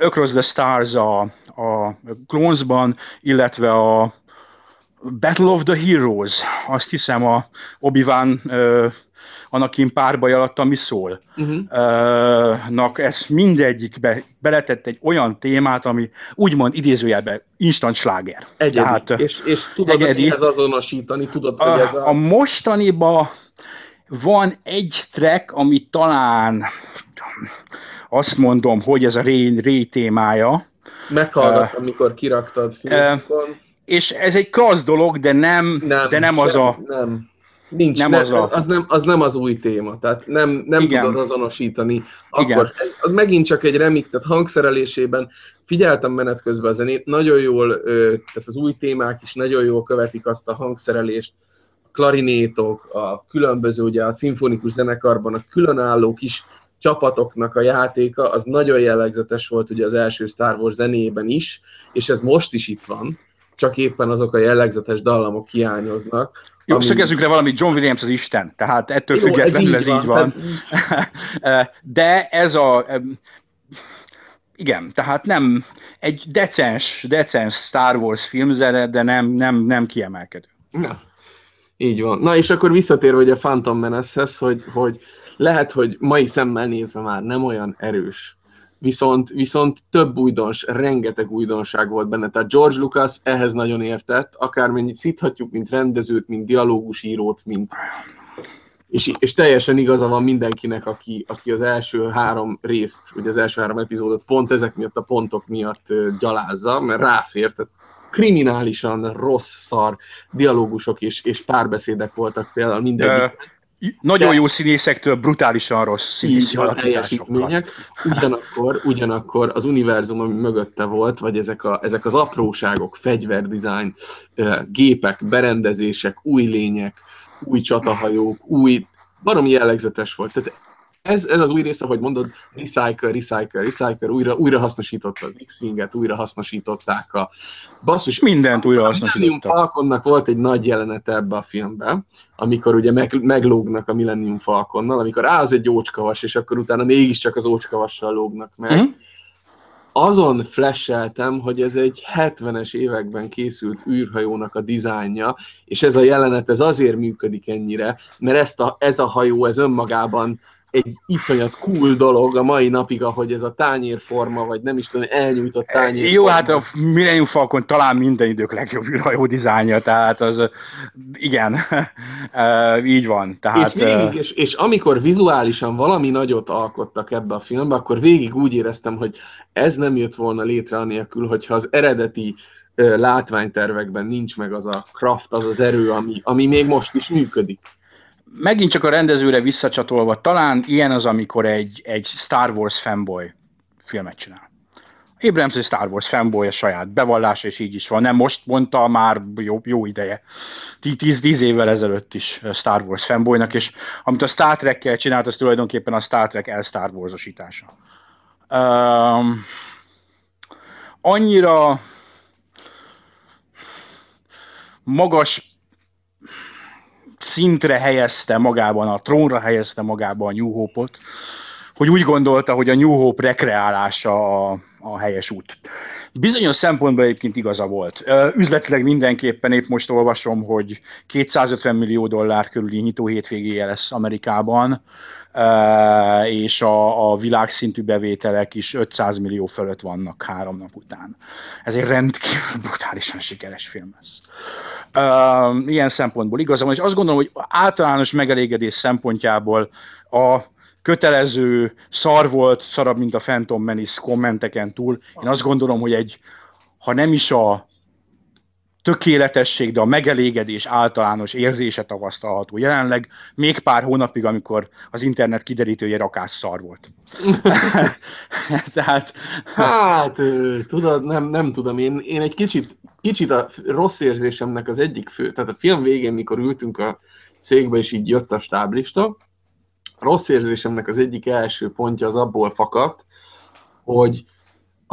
Across the Stars a, a Clonesban, illetve a Battle of the Heroes, azt hiszem a Obi-Wan uh, Anakin párbaj alatt, ami szól. Uh-huh. Uh, nak ez mindegyikbe beletett egy olyan témát, ami úgymond idézőjelben instant sláger. Egyedi. Tehát, és, és tudod egyedi. ez azonosítani, tudod, hogy ez a... A mostaniban van egy track, ami talán azt mondom, hogy ez a Ray, Ray témája. Meghallgattam, uh, amikor kiraktad Facebookon. Uh, és ez egy klassz dolog, de nem, nem, de nem az a... Nem. Nincs, nem, nem az, a... az, nem, az nem az új téma, tehát nem, nem Igen. tudod azonosítani. Akkor Igen. az megint csak egy remix, tehát hangszerelésében figyeltem menet közben a zenét, nagyon jól, tehát az új témák is nagyon jól követik azt a hangszerelést, a klarinétok, a különböző, ugye a szimfonikus zenekarban a különálló kis csapatoknak a játéka, az nagyon jellegzetes volt ugye az első Star Wars zenében is, és ez most is itt van, csak éppen azok a jellegzetes dallamok hiányoznak. Jó, ami... szögezzük le valami, John Williams az Isten, tehát ettől Jó, függetlenül ez így, ez van. így van. De ez a... Igen, tehát nem egy decens, decens Star Wars filmzene, de nem, nem, nem kiemelkedő. Na, így van. Na és akkor visszatérve hogy a Phantom Menace-hez, hogy, hogy lehet, hogy mai szemmel nézve már nem olyan erős, viszont, viszont több újdons, rengeteg újdonság volt benne. Tehát George Lucas ehhez nagyon értett, akármennyit szíthatjuk, mint rendezőt, mint dialógusírót, mint és, és teljesen igaza van mindenkinek, aki, aki az első három részt, vagy az első három epizódot pont ezek miatt a pontok miatt gyalázza, mert ráfért, tehát kriminálisan rossz szar dialógusok és, és párbeszédek voltak például minden. Nagyon jó színészektől brutálisan rossz színészi alakításokkal. Ugyanakkor, ugyanakkor az univerzum, ami mögötte volt, vagy ezek, a, ezek az apróságok, fegyverdesign, gépek, berendezések, új lények, új csatahajók, új, baromi jellegzetes volt. Tehát ez, ez az új része, hogy mondod, recycle, recycle, recycle, újra, újra hasznosította az X-Winget, újra hasznosították a basszus. Mindent újra hasznosították. A Falconnak volt egy nagy jelenete ebbe a filmben, amikor ugye meg, meglógnak a Millennium Falconnal, amikor á, az egy ócskavas, és akkor utána mégiscsak az ócskavassal lógnak meg. Mm-hmm. Azon flasheltem, hogy ez egy 70-es években készült űrhajónak a dizájnja, és ez a jelenet ez azért működik ennyire, mert ezt a, ez a hajó ez önmagában egy iszonyat cool dolog a mai napig, ahogy ez a tányérforma, vagy nem is tudom, elnyújtott tányérforma. Jó, hát a Millennium Falcon talán minden idők legjobb űrhajó dizájnja, tehát az, igen, így van. Tehát, és, végig, és, és amikor vizuálisan valami nagyot alkottak ebbe a filmbe, akkor végig úgy éreztem, hogy ez nem jött volna létre anélkül, hogyha az eredeti látványtervekben nincs meg az a craft, az az erő, ami, ami még most is működik megint csak a rendezőre visszacsatolva, talán ilyen az, amikor egy, egy Star Wars fanboy filmet csinál. Abrams egy Star Wars fanboy a saját bevallása, és így is van. Nem most mondta, már jó, jó ideje. Tíz évvel ezelőtt is Star Wars fanboynak, és amit a Star Trek-kel csinált, az tulajdonképpen a Star Trek el Star Wars-osítása. Um, annyira magas szintre helyezte magában, a trónra helyezte magában a New Hope-ot, hogy úgy gondolta, hogy a New Hope rekreálása a, a helyes út. Bizonyos szempontból egyébként igaza volt. Üzletileg mindenképpen épp most olvasom, hogy 250 millió dollár körüli nyitó hétvégéje lesz Amerikában, és a, a világszintű bevételek is 500 millió fölött vannak három nap után. Ez egy rendkívül brutálisan sikeres film lesz. Ilyen szempontból igazam, és azt gondolom, hogy általános megelégedés szempontjából a kötelező, szar volt, szarabb, mint a Phantom Menace kommenteken túl. Én azt gondolom, hogy egy, ha nem is a tökéletesség, de a megelégedés általános érzése tavasztalható jelenleg, még pár hónapig, amikor az internet kiderítője rakás szar volt. Tehát... Hát, tudod, nem, nem tudom, én, én egy kicsit, kicsit a rossz érzésemnek az egyik fő, tehát a film végén, mikor ültünk a székbe, és így jött a stáblista, rossz érzésemnek az egyik első pontja az abból fakadt, hogy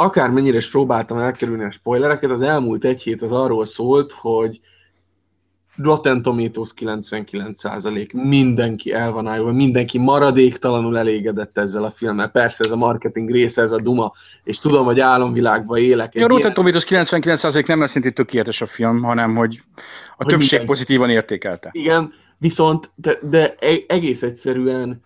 akármennyire is próbáltam elkerülni a spoilereket, az elmúlt egy hét az arról szólt, hogy Rotten Tomatoes 99%, mindenki el van állva, mindenki maradéktalanul elégedett ezzel a filmmel. Persze ez a marketing része, ez a duma, és tudom, hogy álomvilágban élek. A Rotten Tomatoes 99% nem lesz szintén tökéletes a film, hanem hogy a hogy többség minden... pozitívan értékelte. Igen, Viszont, de, de e, egész egyszerűen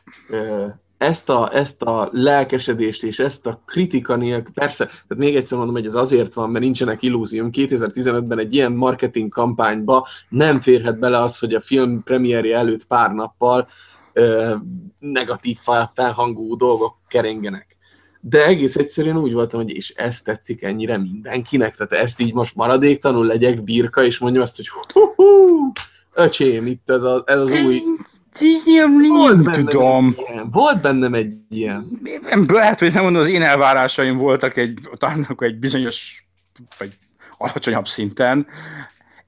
ezt a, ezt a lelkesedést és ezt a kritika nélkül, persze, tehát még egyszer mondom, hogy ez azért van, mert nincsenek illúzium. 2015-ben egy ilyen marketing kampányba nem férhet bele az, hogy a film premierje előtt pár nappal ö, negatív felhangú dolgok kerengenek. De egész egyszerűen úgy voltam, hogy és ez tetszik ennyire mindenkinek, tehát ezt így most maradéktanul legyek birka, és mondjam azt, hogy hú, hú, öcsém, itt ez, a, ez az új... Nem, nem tudom. Ilyen. Volt bennem egy ilyen. Nem, lehet, hogy nem mondom, az én elvárásaim voltak egy, talán egy bizonyos, vagy alacsonyabb szinten.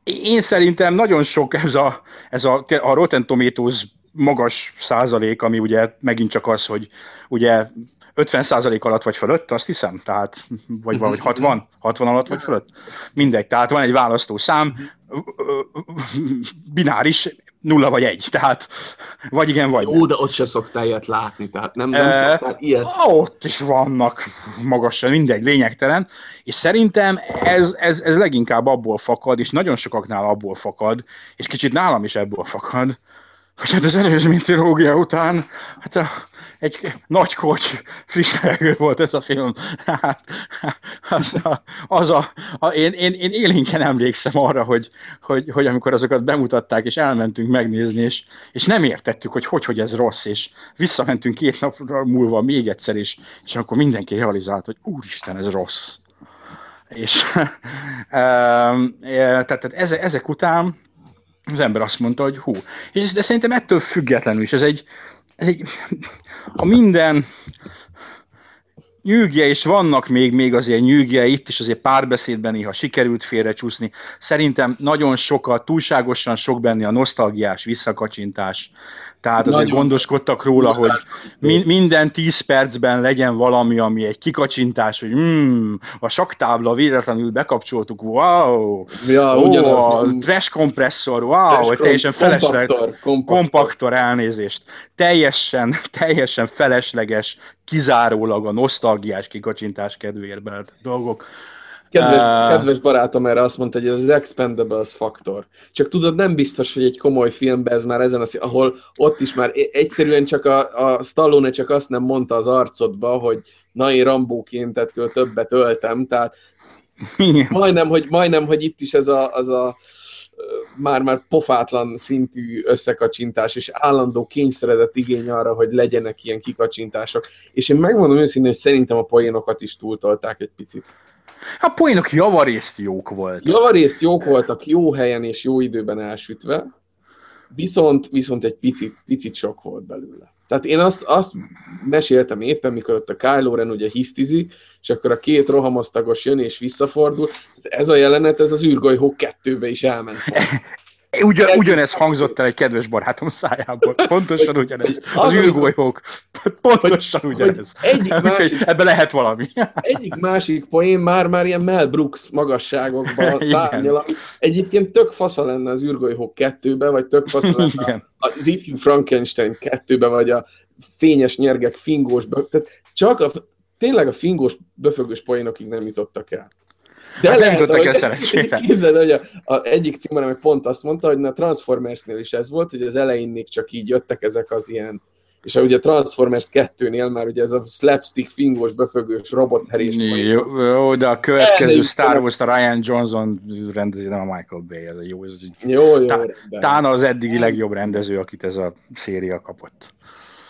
Én szerintem nagyon sok ez a, ez a, a Rotten Tomatoes magas százalék, ami ugye megint csak az, hogy ugye 50 százalék alatt vagy fölött, azt hiszem, tehát, vagy valahogy 60, 60 alatt vagy fölött. Mindegy, tehát van egy választó szám, bináris, nulla vagy egy, tehát vagy igen, vagy Jó, de ott se szoktál ilyet látni, tehát nem, nem e, szoktál ilyet. Ott is vannak magasan, mindegy, lényegtelen, és szerintem ez, ez, ez leginkább abból fakad, és nagyon sokaknál abból fakad, és kicsit nálam is ebből fakad, hogy hát az előzmény trilógia után, hát a, egy nagy kocs, friss volt ez a film. Hát, az a, az a, a én, én, én élénken emlékszem arra, hogy, hogy, hogy amikor azokat bemutatták, és elmentünk megnézni, és, és nem értettük, hogy, hogy hogy ez rossz, és visszamentünk két napra múlva még egyszer, és, és akkor mindenki realizált, hogy úristen, ez rossz. És tehát, tehát ezek után az ember azt mondta, hogy hú. És de szerintem ettől függetlenül is, ez egy, ez egy, a minden nyűgje, és vannak még, még azért nyűgje itt is, azért párbeszédben néha sikerült félrecsúszni. Szerintem nagyon sokat, túlságosan sok benne a nosztalgiás visszakacsintás, tehát azért Nagyon. gondoskodtak róla, hogy mi, minden 10 percben legyen valami, ami egy kikacsintás, hogy mm, a saktábla véletlenül bekapcsoltuk, wow, ja, oh, a trash kompresszor, wow, trash teljesen felesleges, kompaktor, kompaktor elnézést, teljesen, teljesen felesleges, kizárólag a nosztalgiás kikacsintás kedvéért dolgok. Kedves, uh... kedves barátom erre azt mondta, hogy ez az Expendables faktor. Csak tudod, nem biztos, hogy egy komoly filmben ez már ezen a szín, ahol ott is már egyszerűen csak a, a Stallone csak azt nem mondta az arcodba, hogy na én Rambóként ettől többet öltem, tehát majdnem, hogy, majdnem, hogy itt is ez a, az a már-már pofátlan szintű összekacsintás, és állandó kényszeredett igény arra, hogy legyenek ilyen kikacsintások. És én megmondom őszintén, hogy szerintem a poénokat is túltolták egy picit. A poénok javarészt jók voltak. Javarészt jók voltak, jó helyen és jó időben elsütve, viszont, viszont egy picit, picit sok volt belőle. Tehát én azt, azt meséltem éppen, mikor ott a Kylo Ren ugye hisztizik, és akkor a két rohamosztagos jön és visszafordul. Ez a jelenet, ez az űrgolyhó kettőbe is elment. Ugyan, ugyanez hangzott el egy kedves barátom szájából. Pontosan ugyanez. Az űrgolyhók. Pontosan ugyanez. Egyik másik, ebbe lehet valami. egyik másik poén már már ilyen Mel Brooks magasságokban szárnyal, egyébként tök fasza lenne az űrgolyhók kettőbe, vagy tök fasza lenne Igen. az ifjú Frankenstein kettőbe, vagy a fényes nyergek fingós, tehát csak a, tényleg a fingós, böfögős poénokig nem jutottak el. De hát nem jutottak el szerencsére. Képzeld, hogy a, a egyik meg pont azt mondta, hogy a Transformersnél is ez volt, hogy az elején még csak így jöttek ezek az ilyen és ugye a Transformers 2-nél már ugye ez a slapstick fingos, befögős robotherés. Jó, jó, de a következő Star Wars a Ryan Johnson rendezi, nem a Michael Bay, ez a jó. Ez jó, jó. Tá, tán az eddigi legjobb rendező, akit ez a széria kapott.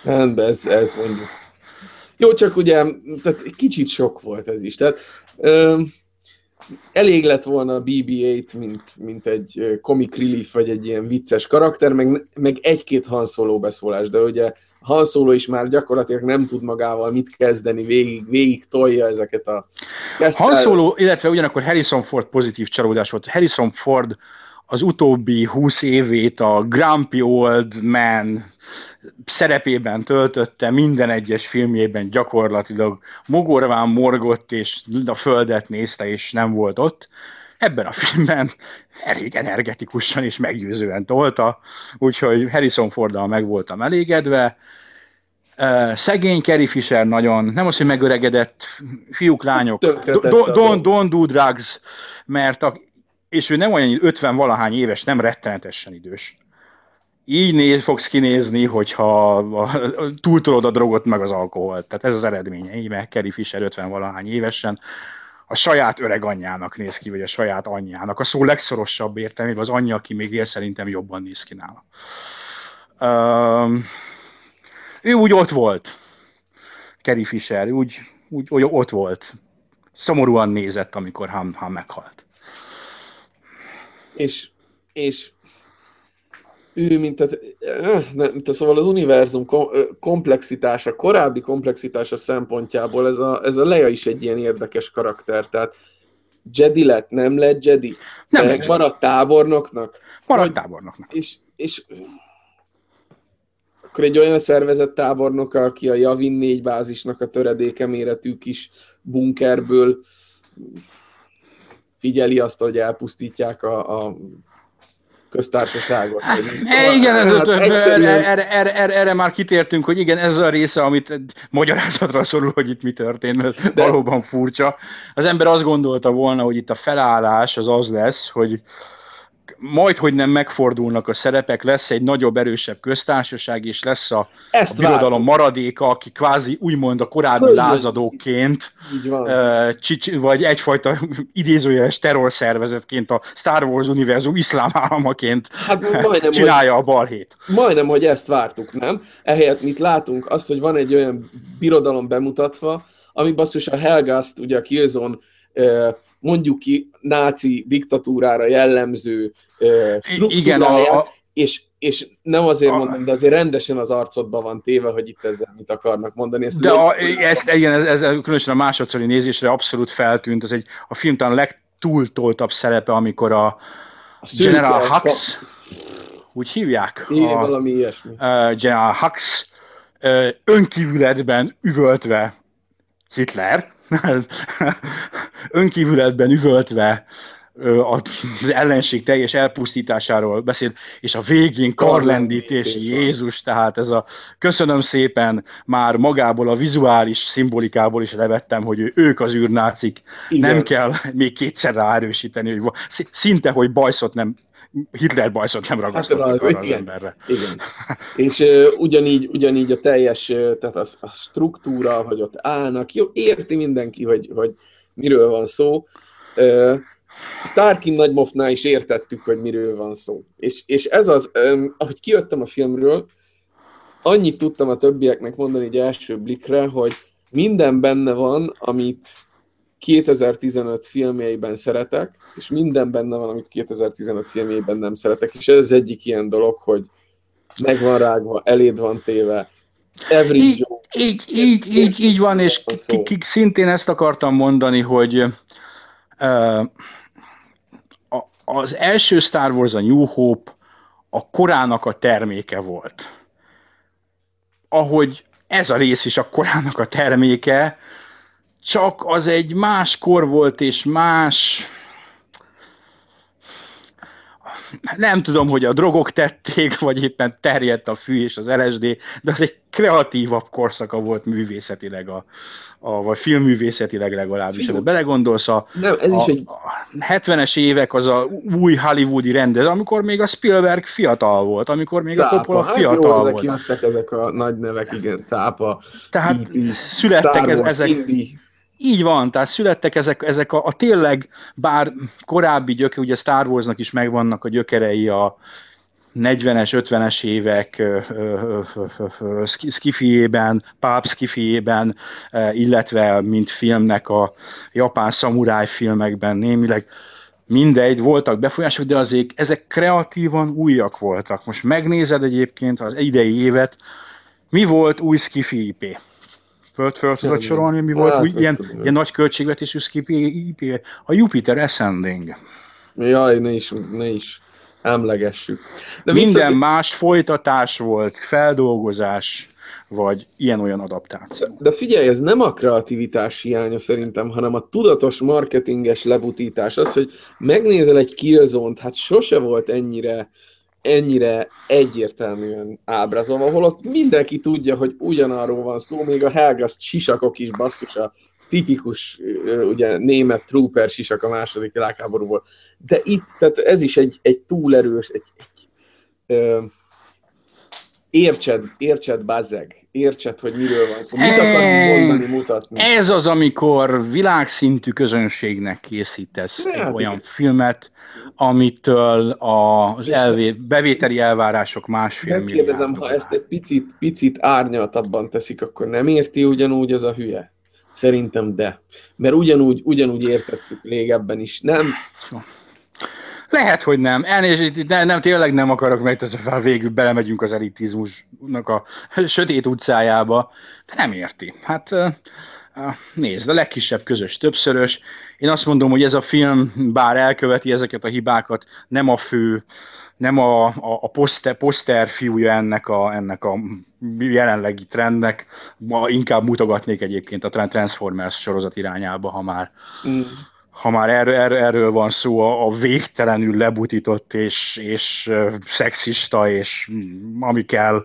Rendben, ez, ez mondjuk. Jó, csak ugye, tehát kicsit sok volt ez is. Tehát, ö, elég lett volna a BB-8, mint, mint egy comic relief, vagy egy ilyen vicces karakter, meg, meg egy-két Han Solo beszólás, de ugye Han Solo is már gyakorlatilag nem tud magával mit kezdeni, végig, végig tolja ezeket a... Kesszel... Han Solo, illetve ugyanakkor Harrison Ford pozitív csalódás volt. Harrison Ford az utóbbi húsz évét a grumpy old man szerepében töltötte, minden egyes filmjében gyakorlatilag mogorván morgott, és a földet nézte, és nem volt ott. Ebben a filmben elég energetikusan és meggyőzően tolta, úgyhogy Harrison Forddal meg voltam elégedve. Szegény Carrie Fisher nagyon, nem az, hogy megöregedett, fiúk, lányok, don't, don't, don't do drugs, mert a, és ő nem olyan 50 valahány éves, nem rettenetesen idős. Így néz, fogsz kinézni, hogyha túltolod a drogot meg az alkoholt. Tehát ez az eredménye. Íme Carrie Fisher 50 valahány évesen a saját öreg anyjának néz ki, vagy a saját anyjának. A szó legszorosabb értelmében az anyja, aki még él, szerintem jobban néz ki nála. Um, ő úgy ott volt, Carrie Fisher, úgy, úgy, úgy ott volt. Szomorúan nézett, amikor Han, Han meghalt. És, és ő, mint a, mint a, szóval az univerzum komplexitása, korábbi komplexitása szempontjából ez a, ez a Leia is egy ilyen érdekes karakter, tehát Jedi lett, nem lett Jedi? Nem lett Maradt tábornoknak? Maradt tábornoknak. És, és akkor egy olyan szervezett tábornok, aki a Javin 4 bázisnak a töredéke méretű kis bunkerből figyeli azt, hogy elpusztítják a, a köztársaságot. Hát, szóval, igen, ez hát, egyszerűen... erre, erre, erre, erre már kitértünk, hogy igen, ez a része, amit magyarázatra szorul, hogy itt mi történt, mert De... valóban furcsa. Az ember azt gondolta volna, hogy itt a felállás az az lesz, hogy majd, hogy nem megfordulnak a szerepek, lesz egy nagyobb, erősebb köztársaság, és lesz a, a birodalom maradéka, aki kvázi úgymond a korábbi Följön. lázadóként, uh, vagy egyfajta idézőjeles terrorszervezetként a Star Wars univerzum iszlám államaként hát, majdnem, csinálja hogy, a balhét. Majdnem, hogy ezt vártuk, nem? Ehelyett mit látunk? Azt, hogy van egy olyan birodalom bemutatva, ami basszus a Helgast, ugye a Killzone mondjuk ki náci diktatúrára jellemző Igen, a, a... És, és nem azért a... mondom, de azért rendesen az arcodban van téve, hogy itt ezzel mit akarnak mondani. Ezt de a, ezt, igen, ez, ez, különösen a másodszori nézésre abszolút feltűnt, ez egy a film talán legtúltoltabb szerepe, amikor a, a General Hux, úgy hívják? Igen, a, valami ilyesmi. General Hux önkívületben üvöltve Hitler, önkívületben üvöltve az ellenség teljes elpusztításáról beszél, és a végén karlendítés, Jézus, tehát ez a köszönöm szépen, már magából a vizuális szimbolikából is levettem, hogy ők az űrnácik, Igen. nem kell még kétszer ráerősíteni, hogy szinte, hogy bajszot nem Hitler bajszot nem ragasztottak hát, arra az emberre. Igen. És uh, ugyanígy, ugyanígy a teljes, uh, tehát az, a struktúra, hogy ott állnak, jó, érti mindenki, hogy, hogy miről van szó. Uh, Tarkin nagymofnál is értettük, hogy miről van szó. És, és ez az, um, ahogy kijöttem a filmről, annyit tudtam a többieknek mondani egy első blikre, hogy minden benne van, amit 2015 filmjeiben szeretek, és minden benne van, amit 2015 filmjeiben nem szeretek, és ez az egyik ilyen dolog, hogy meg van rágva, eléd van téve, Every így, így, így, így, így van, és ki, szintén ezt akartam mondani, hogy uh, az első Star Wars, a New Hope, a korának a terméke volt. Ahogy ez a rész is a korának a terméke, csak az egy más kor volt, és más nem tudom, hogy a drogok tették, vagy éppen terjedt a fű és az LSD, de az egy legkreatívabb korszaka volt művészetileg, a, a, vagy filmművészetileg legalábbis. De belegondolsz, a, Nem, ez a, is egy... a 70-es évek az a új hollywoodi rendez, amikor még a Spielberg fiatal volt, amikor még cápa. a Coppola hát fiatal jó, volt. Ezek ezek a nagy nevek, igen, cápa. Tehát így, születtek ez, ezek... Indie így van, tehát születtek ezek, ezek a, a tényleg, bár korábbi gyöke, ugye Star Warsnak is megvannak a gyökerei a 40-es, 50-es évek skifiében, páp skifiében, illetve mint filmnek a japán szamuráj filmekben némileg mindegy, voltak befolyások, de azért ezek kreatívan újak voltak. Most megnézed egyébként az idei évet, mi volt új skifi IP? Föl, föl tudod sorolni, mi volt úgy, ilyen, ilyen nagy költségvetésű skip A Jupiter Ascending. Jaj, ne is, ne is emlegessük. De Minden vissza... más folytatás volt, feldolgozás, vagy ilyen-olyan adaptáció. De figyelj, ez nem a kreativitás hiánya szerintem, hanem a tudatos marketinges lebutítás. Az, hogy megnézel egy killzone hát sose volt ennyire ennyire egyértelműen ábrázolva, holott mindenki tudja, hogy ugyanarról van szó, még a Helgas sisakok is basszus a tipikus ugye, német trooper sisak a második világháborúból. De itt, tehát ez is egy, egy túlerős, egy, egy ö, értsed, értsed bazzeg, értsed, hogy miről van szó. Mit akarunk mondani, mutatni? Ez az, amikor világszintű közönségnek készítesz egy olyan filmet, amitől az elvé, bevételi elvárások másfél milliárd. Kérdezem, ha ezt egy picit, picit árnyaltabban teszik, akkor nem érti ugyanúgy az a hülye? Szerintem de. Mert ugyanúgy, ugyanúgy értettük régebben is, nem? Lehet, hogy nem. Elnézést, ne, nem, tényleg nem akarok megtenni, végül belemegyünk az elitizmusnak a sötét utcájába, de nem érti. Hát nézd, a legkisebb közös többszörös. Én azt mondom, hogy ez a film, bár elköveti ezeket a hibákat, nem a fő, nem a, a, a poszter, poszter fiúja ennek a, ennek a jelenlegi trendnek, ma inkább mutogatnék egyébként a Transformers sorozat irányába, ha már, mm. Ha már erről, erről, erről van szó, a, a végtelenül lebutított és, és szexista és ami kell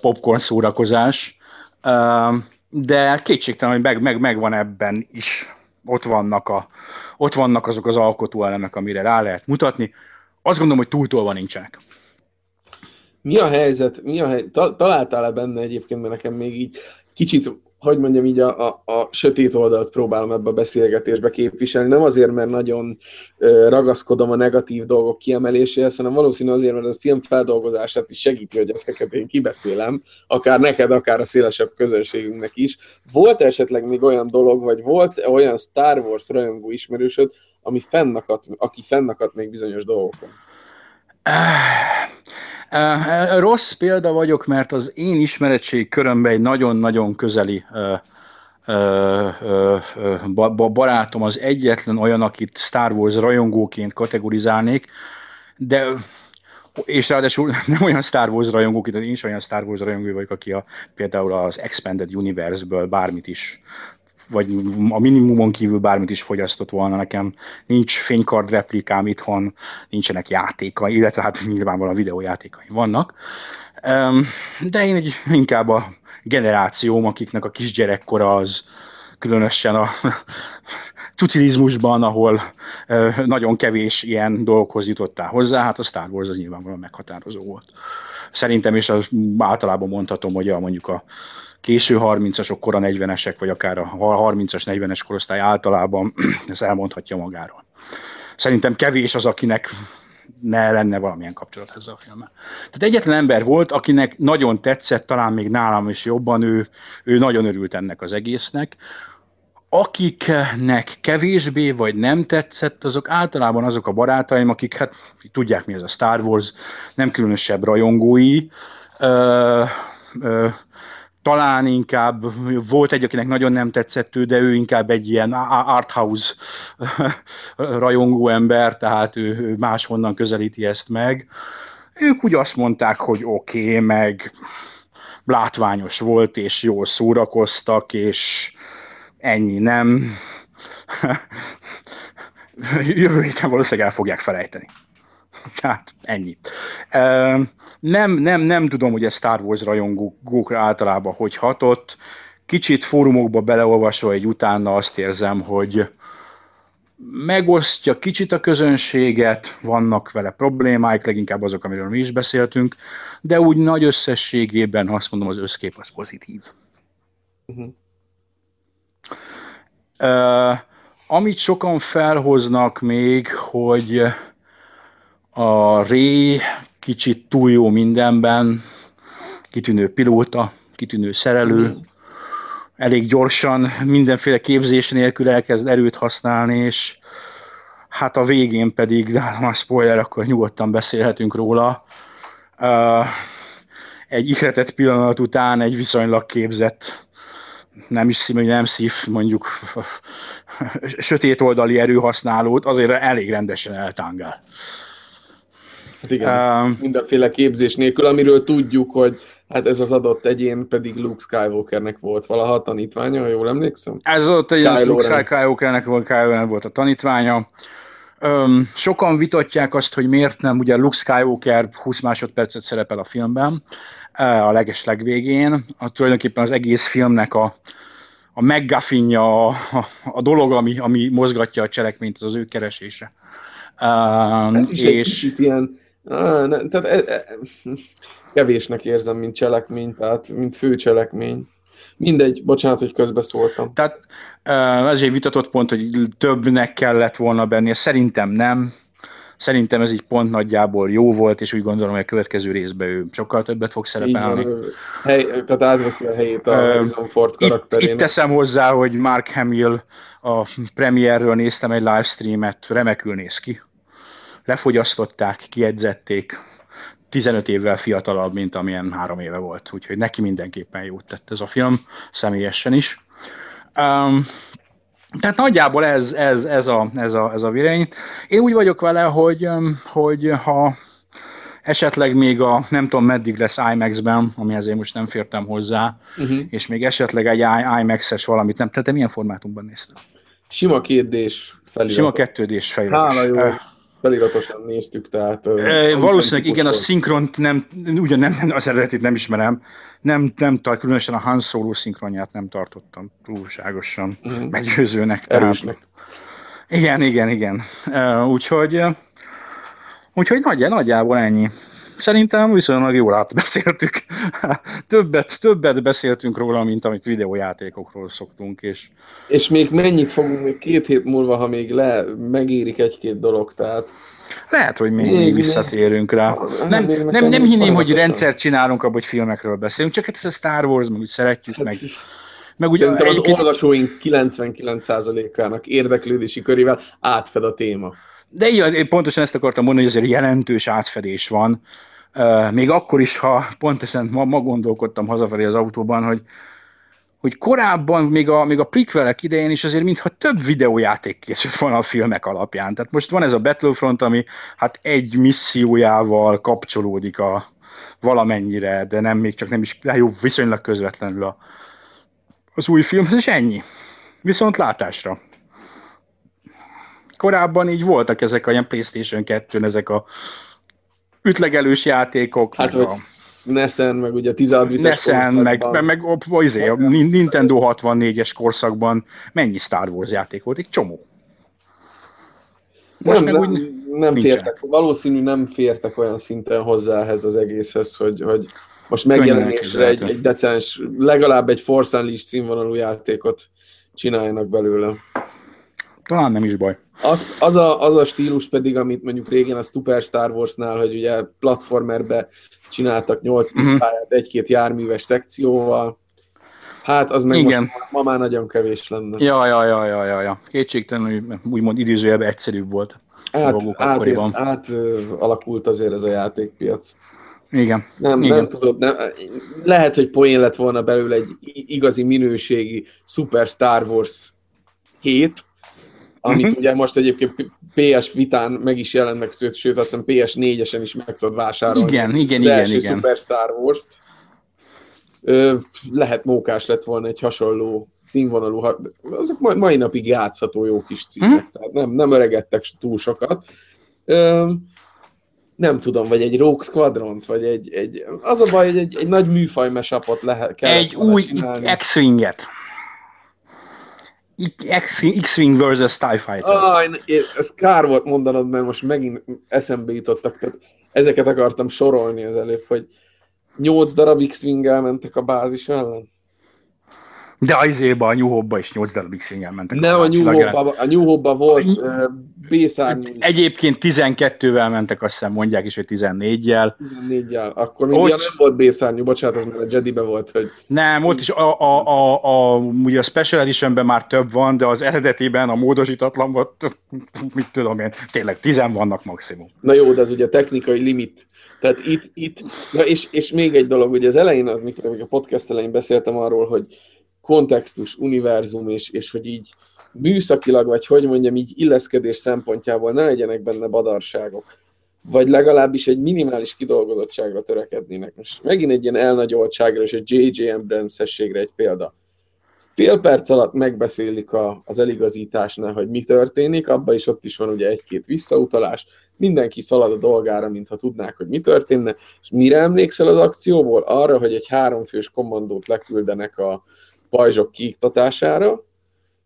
popcorn szórakozás. De kétségtelen, hogy meg, meg, megvan ebben is. Ott vannak, a, ott vannak azok az alkotóelemek, amire rá lehet mutatni. Azt gondolom, hogy túltolva nincsenek. Mi a helyzet? Mi a hely... Találtál-e benne egyébként, mert nekem még így kicsit hogy mondjam így, a, a, a sötét oldalt próbálom ebbe a beszélgetésbe képviselni. Nem azért, mert nagyon ragaszkodom a negatív dolgok kiemeléséhez, hanem valószínű azért, mert a film feldolgozását is segíti, hogy ezeket én kibeszélem, akár neked, akár a szélesebb közönségünknek is. Volt esetleg még olyan dolog, vagy volt olyan Star Wars rajongó ismerősöd, ami fennakadt, aki fennakadt még bizonyos dolgokon? Rossz példa vagyok, mert az én ismeretség körömben egy nagyon-nagyon közeli barátom az egyetlen olyan, akit Star Wars rajongóként kategorizálnék, de és ráadásul nem olyan Star Wars rajongók, én is olyan Star Wars rajongó vagyok, aki a, például az Expanded Universe-ből bármit is vagy a minimumon kívül bármit is fogyasztott volna nekem. Nincs fénykard replikám itthon, nincsenek játékai, illetve hát nyilvánvalóan videójátékai vannak. De én egy, inkább a generációm, akiknek a kisgyerekkora az különösen a tucilizmusban, ahol nagyon kevés ilyen dolgokhoz jutottál hozzá, hát a Star Wars az nyilvánvalóan meghatározó volt. Szerintem, és az általában mondhatom, hogy a, mondjuk a késő 30-asok, kora 40-esek, vagy akár a 30-as, 40-es korosztály általában ez elmondhatja magáról. Szerintem kevés az, akinek ne lenne valamilyen kapcsolat ezzel a filmmel. Tehát egyetlen ember volt, akinek nagyon tetszett, talán még nálam is jobban, ő, ő nagyon örült ennek az egésznek. Akiknek kevésbé vagy nem tetszett, azok általában azok a barátaim, akik hát tudják mi ez a Star Wars, nem különösebb rajongói, ö, ö, talán inkább volt egy, akinek nagyon nem tetszett ő, de ő inkább egy ilyen arthouse rajongó ember, tehát ő, máshonnan közelíti ezt meg. Ők úgy azt mondták, hogy oké, okay, meg látványos volt, és jól szórakoztak, és ennyi, nem. Jövő héten valószínűleg el fogják felejteni. Tehát ennyi. Nem, nem, nem tudom, hogy a Star Wars rajongókra általában hogy hatott. Kicsit fórumokba beleolvasva egy utána azt érzem, hogy megosztja kicsit a közönséget, vannak vele problémáik, leginkább azok, amiről mi is beszéltünk, de úgy nagy összességében azt mondom, az összkép az pozitív. Uh-huh. Uh, amit sokan felhoznak még, hogy a Ré kicsit túl jó mindenben, kitűnő pilóta, kitűnő szerelő, uh-huh elég gyorsan, mindenféle képzés nélkül elkezd erőt használni, és hát a végén pedig, de hát már spoiler, akkor nyugodtan beszélhetünk róla. Egy ihletett pillanat után egy viszonylag képzett, nem is szív, nem szív, mondjuk sötét oldali erőhasználót azért elég rendesen eltángál. Hát igen, uh, mindenféle képzés nélkül, amiről tudjuk, hogy Hát ez az adott egyén pedig Luke Skywalkernek volt valaha a tanítványa, ha jól emlékszem? Ez ott egy Luke Skywalkernek volt, Kylo volt a tanítványa. Öm, sokan vitatják azt, hogy miért nem, ugye Luke Skywalker 20 másodpercet szerepel a filmben, a leges legvégén. A, tulajdonképpen az egész filmnek a, a megguffinja, a, a, a dolog, ami, ami mozgatja a cselekményt, az az ő keresése. Um, Ez is és... egy ilyen, ah, ne, tehát e, e, kevésnek érzem, mint cselekmény, tehát mint fő cselekmény. Mindegy, bocsánat, hogy közbeszóltam. Tehát ez egy vitatott pont, hogy többnek kellett volna bennie. Szerintem nem. Szerintem ez így pont nagyjából jó volt, és úgy gondolom, hogy a következő részben ő sokkal többet fog szerepelni. Igen, hely, tehát átveszi a helyét a Harrison Ford karakterének. Itt, itt teszem hozzá, hogy Mark Hamill a premierről néztem egy livestreamet, remekül néz ki. Lefogyasztották, kiedzették, 15 évvel fiatalabb, mint amilyen három éve volt, úgyhogy neki mindenképpen jót tett ez a film, személyesen is. Um, tehát nagyjából ez, ez, ez, a, ez, a, ez a vélemény. Én úgy vagyok vele, hogy, hogy ha esetleg még a, nem tudom meddig lesz IMAX-ben, ami azért most nem fértem hozzá, uh-huh. és még esetleg egy IMAX-es valamit nem, tehát te milyen formátumban nézted? Sima kérdés felirat. Sima kettődés feliratos. Hála jó feliratosan néztük, tehát... E, valószínűleg igen, a szinkront nem, ugyan nem, nem, az eredetit nem ismerem, nem, nem tart, különösen a Han Solo szinkronját nem tartottam túlságosan uh-huh. meggyőzőnek. Tehát, igen, igen, igen. Úgyhogy, úgyhogy nagy, nagyjából ennyi. Szerintem viszonylag jól átbeszéltük. többet, többet beszéltünk róla, mint amit videójátékokról szoktunk. És, és még mennyit fogunk még két hét múlva, ha még le megérik egy-két dolog, tehát lehet, hogy még, még visszatérünk rá. Nem, nem, nem, nem hinném, hogy rendszert csinálunk abban, hogy filmekről beszélünk, csak hát ez a Star Wars, meg úgy szeretjük, hát, meg, meg ugye az olvasóink 99%-ának érdeklődési körével átfed a téma. De így, pontosan ezt akartam mondani, hogy azért jelentős átfedés van. Még akkor is, ha pont ezen ma, ma gondolkodtam hazafelé az autóban, hogy, hogy korábban, még a, még a prequelek idején is azért mintha több videójáték készült volna a filmek alapján. Tehát most van ez a Battlefront, ami hát egy missziójával kapcsolódik a valamennyire, de nem még csak nem is jó, viszonylag közvetlenül a, az új filmhez, és ennyi. Viszont látásra korábban így voltak ezek a ilyen PlayStation 2 ezek a ütlegelős játékok. Hát, vagy a... Nesen, meg ugye a 16 bites Nesen, meg, meg, meg izé, a Nintendo 64-es korszakban mennyi Star Wars játék volt? Egy csomó. Most nem, nem, nem fértek, valószínű nem fértek olyan szinten hozzá ehhez az egészhez, hogy, hogy most megjelenésre egy, egy decens, legalább egy Force Unleashed színvonalú játékot csináljanak belőle. Talán nem is baj. Az, az, a, az a stílus pedig, amit mondjuk régen a Super Star Wars-nál, hogy ugye platformerbe csináltak 8-10 uh-huh. pályát egy-két járműves szekcióval, hát az meg Igen. most ma már nagyon kevés lenne. Ja, ja, ja, ja, ja, ja. Kétségtelenül úgymond idézőjelben egyszerűbb volt. Át, át, át, át alakult azért ez a játékpiac. Igen. Nem, Igen. nem tudod, nem, lehet, hogy poén lett volna belőle egy igazi minőségi Super Star Wars 7, amit uh-huh. ugye most egyébként PS Vitán meg is jelent meg, sőt, sőt azt hiszem PS4-esen is meg tudod vásárolni. Igen, igen, az igen, első igen. Super Star Wars-t. Ö, lehet mókás lett volna egy hasonló színvonalú, azok mai, mai napig játszható jó kis címek, uh-huh. tehát nem, nem öregedtek túl sokat. Ö, nem tudom, vagy egy Rogue Squadront, vagy egy, egy az a baj, hogy egy, egy nagy műfaj mesapot lehet kell. Egy új X-Winget. X-Wing versus TIE Fighter. Aj, ez kár volt mondanod, mert most megint eszembe jutottak. Tehát ezeket akartam sorolni az előbb, hogy 8 darab X-Wing-el mentek a bázis ellen. De a izéba, a New Hope-ba is 8 darab x mentek. Nem, a, a New Hope-ba, a New Hope-ba volt uh, b Egyébként 12-vel mentek, azt hiszem mondják is, hogy 14-jel. 14-jel. Akkor még ott... nem volt b bocsánat, az már a Jedi-be volt, hogy... Nem, ott is a, a, a, a, ugye a Special Editionben már több van, de az eredetiben a módosítatlan volt, mit tudom én, tényleg 10 vannak maximum. Na jó, de ez ugye technikai limit tehát itt, itt na és, és még egy dolog, hogy az elején, az, mikor a podcast elején beszéltem arról, hogy kontextus, univerzum, és, és hogy így műszakilag, vagy hogy mondjam, így illeszkedés szempontjából ne legyenek benne badarságok, vagy legalábbis egy minimális kidolgozottságra törekednének. Most megint egy ilyen elnagyoltságra és egy J.J. abrams egy példa. Fél perc alatt megbeszélik a, az eligazításnál, hogy mi történik, abban is ott is van ugye egy-két visszautalás, mindenki szalad a dolgára, mintha tudnák, hogy mi történne, és mire emlékszel az akcióból? Arra, hogy egy háromfős kommandót leküldenek a, pajzsok kiiktatására,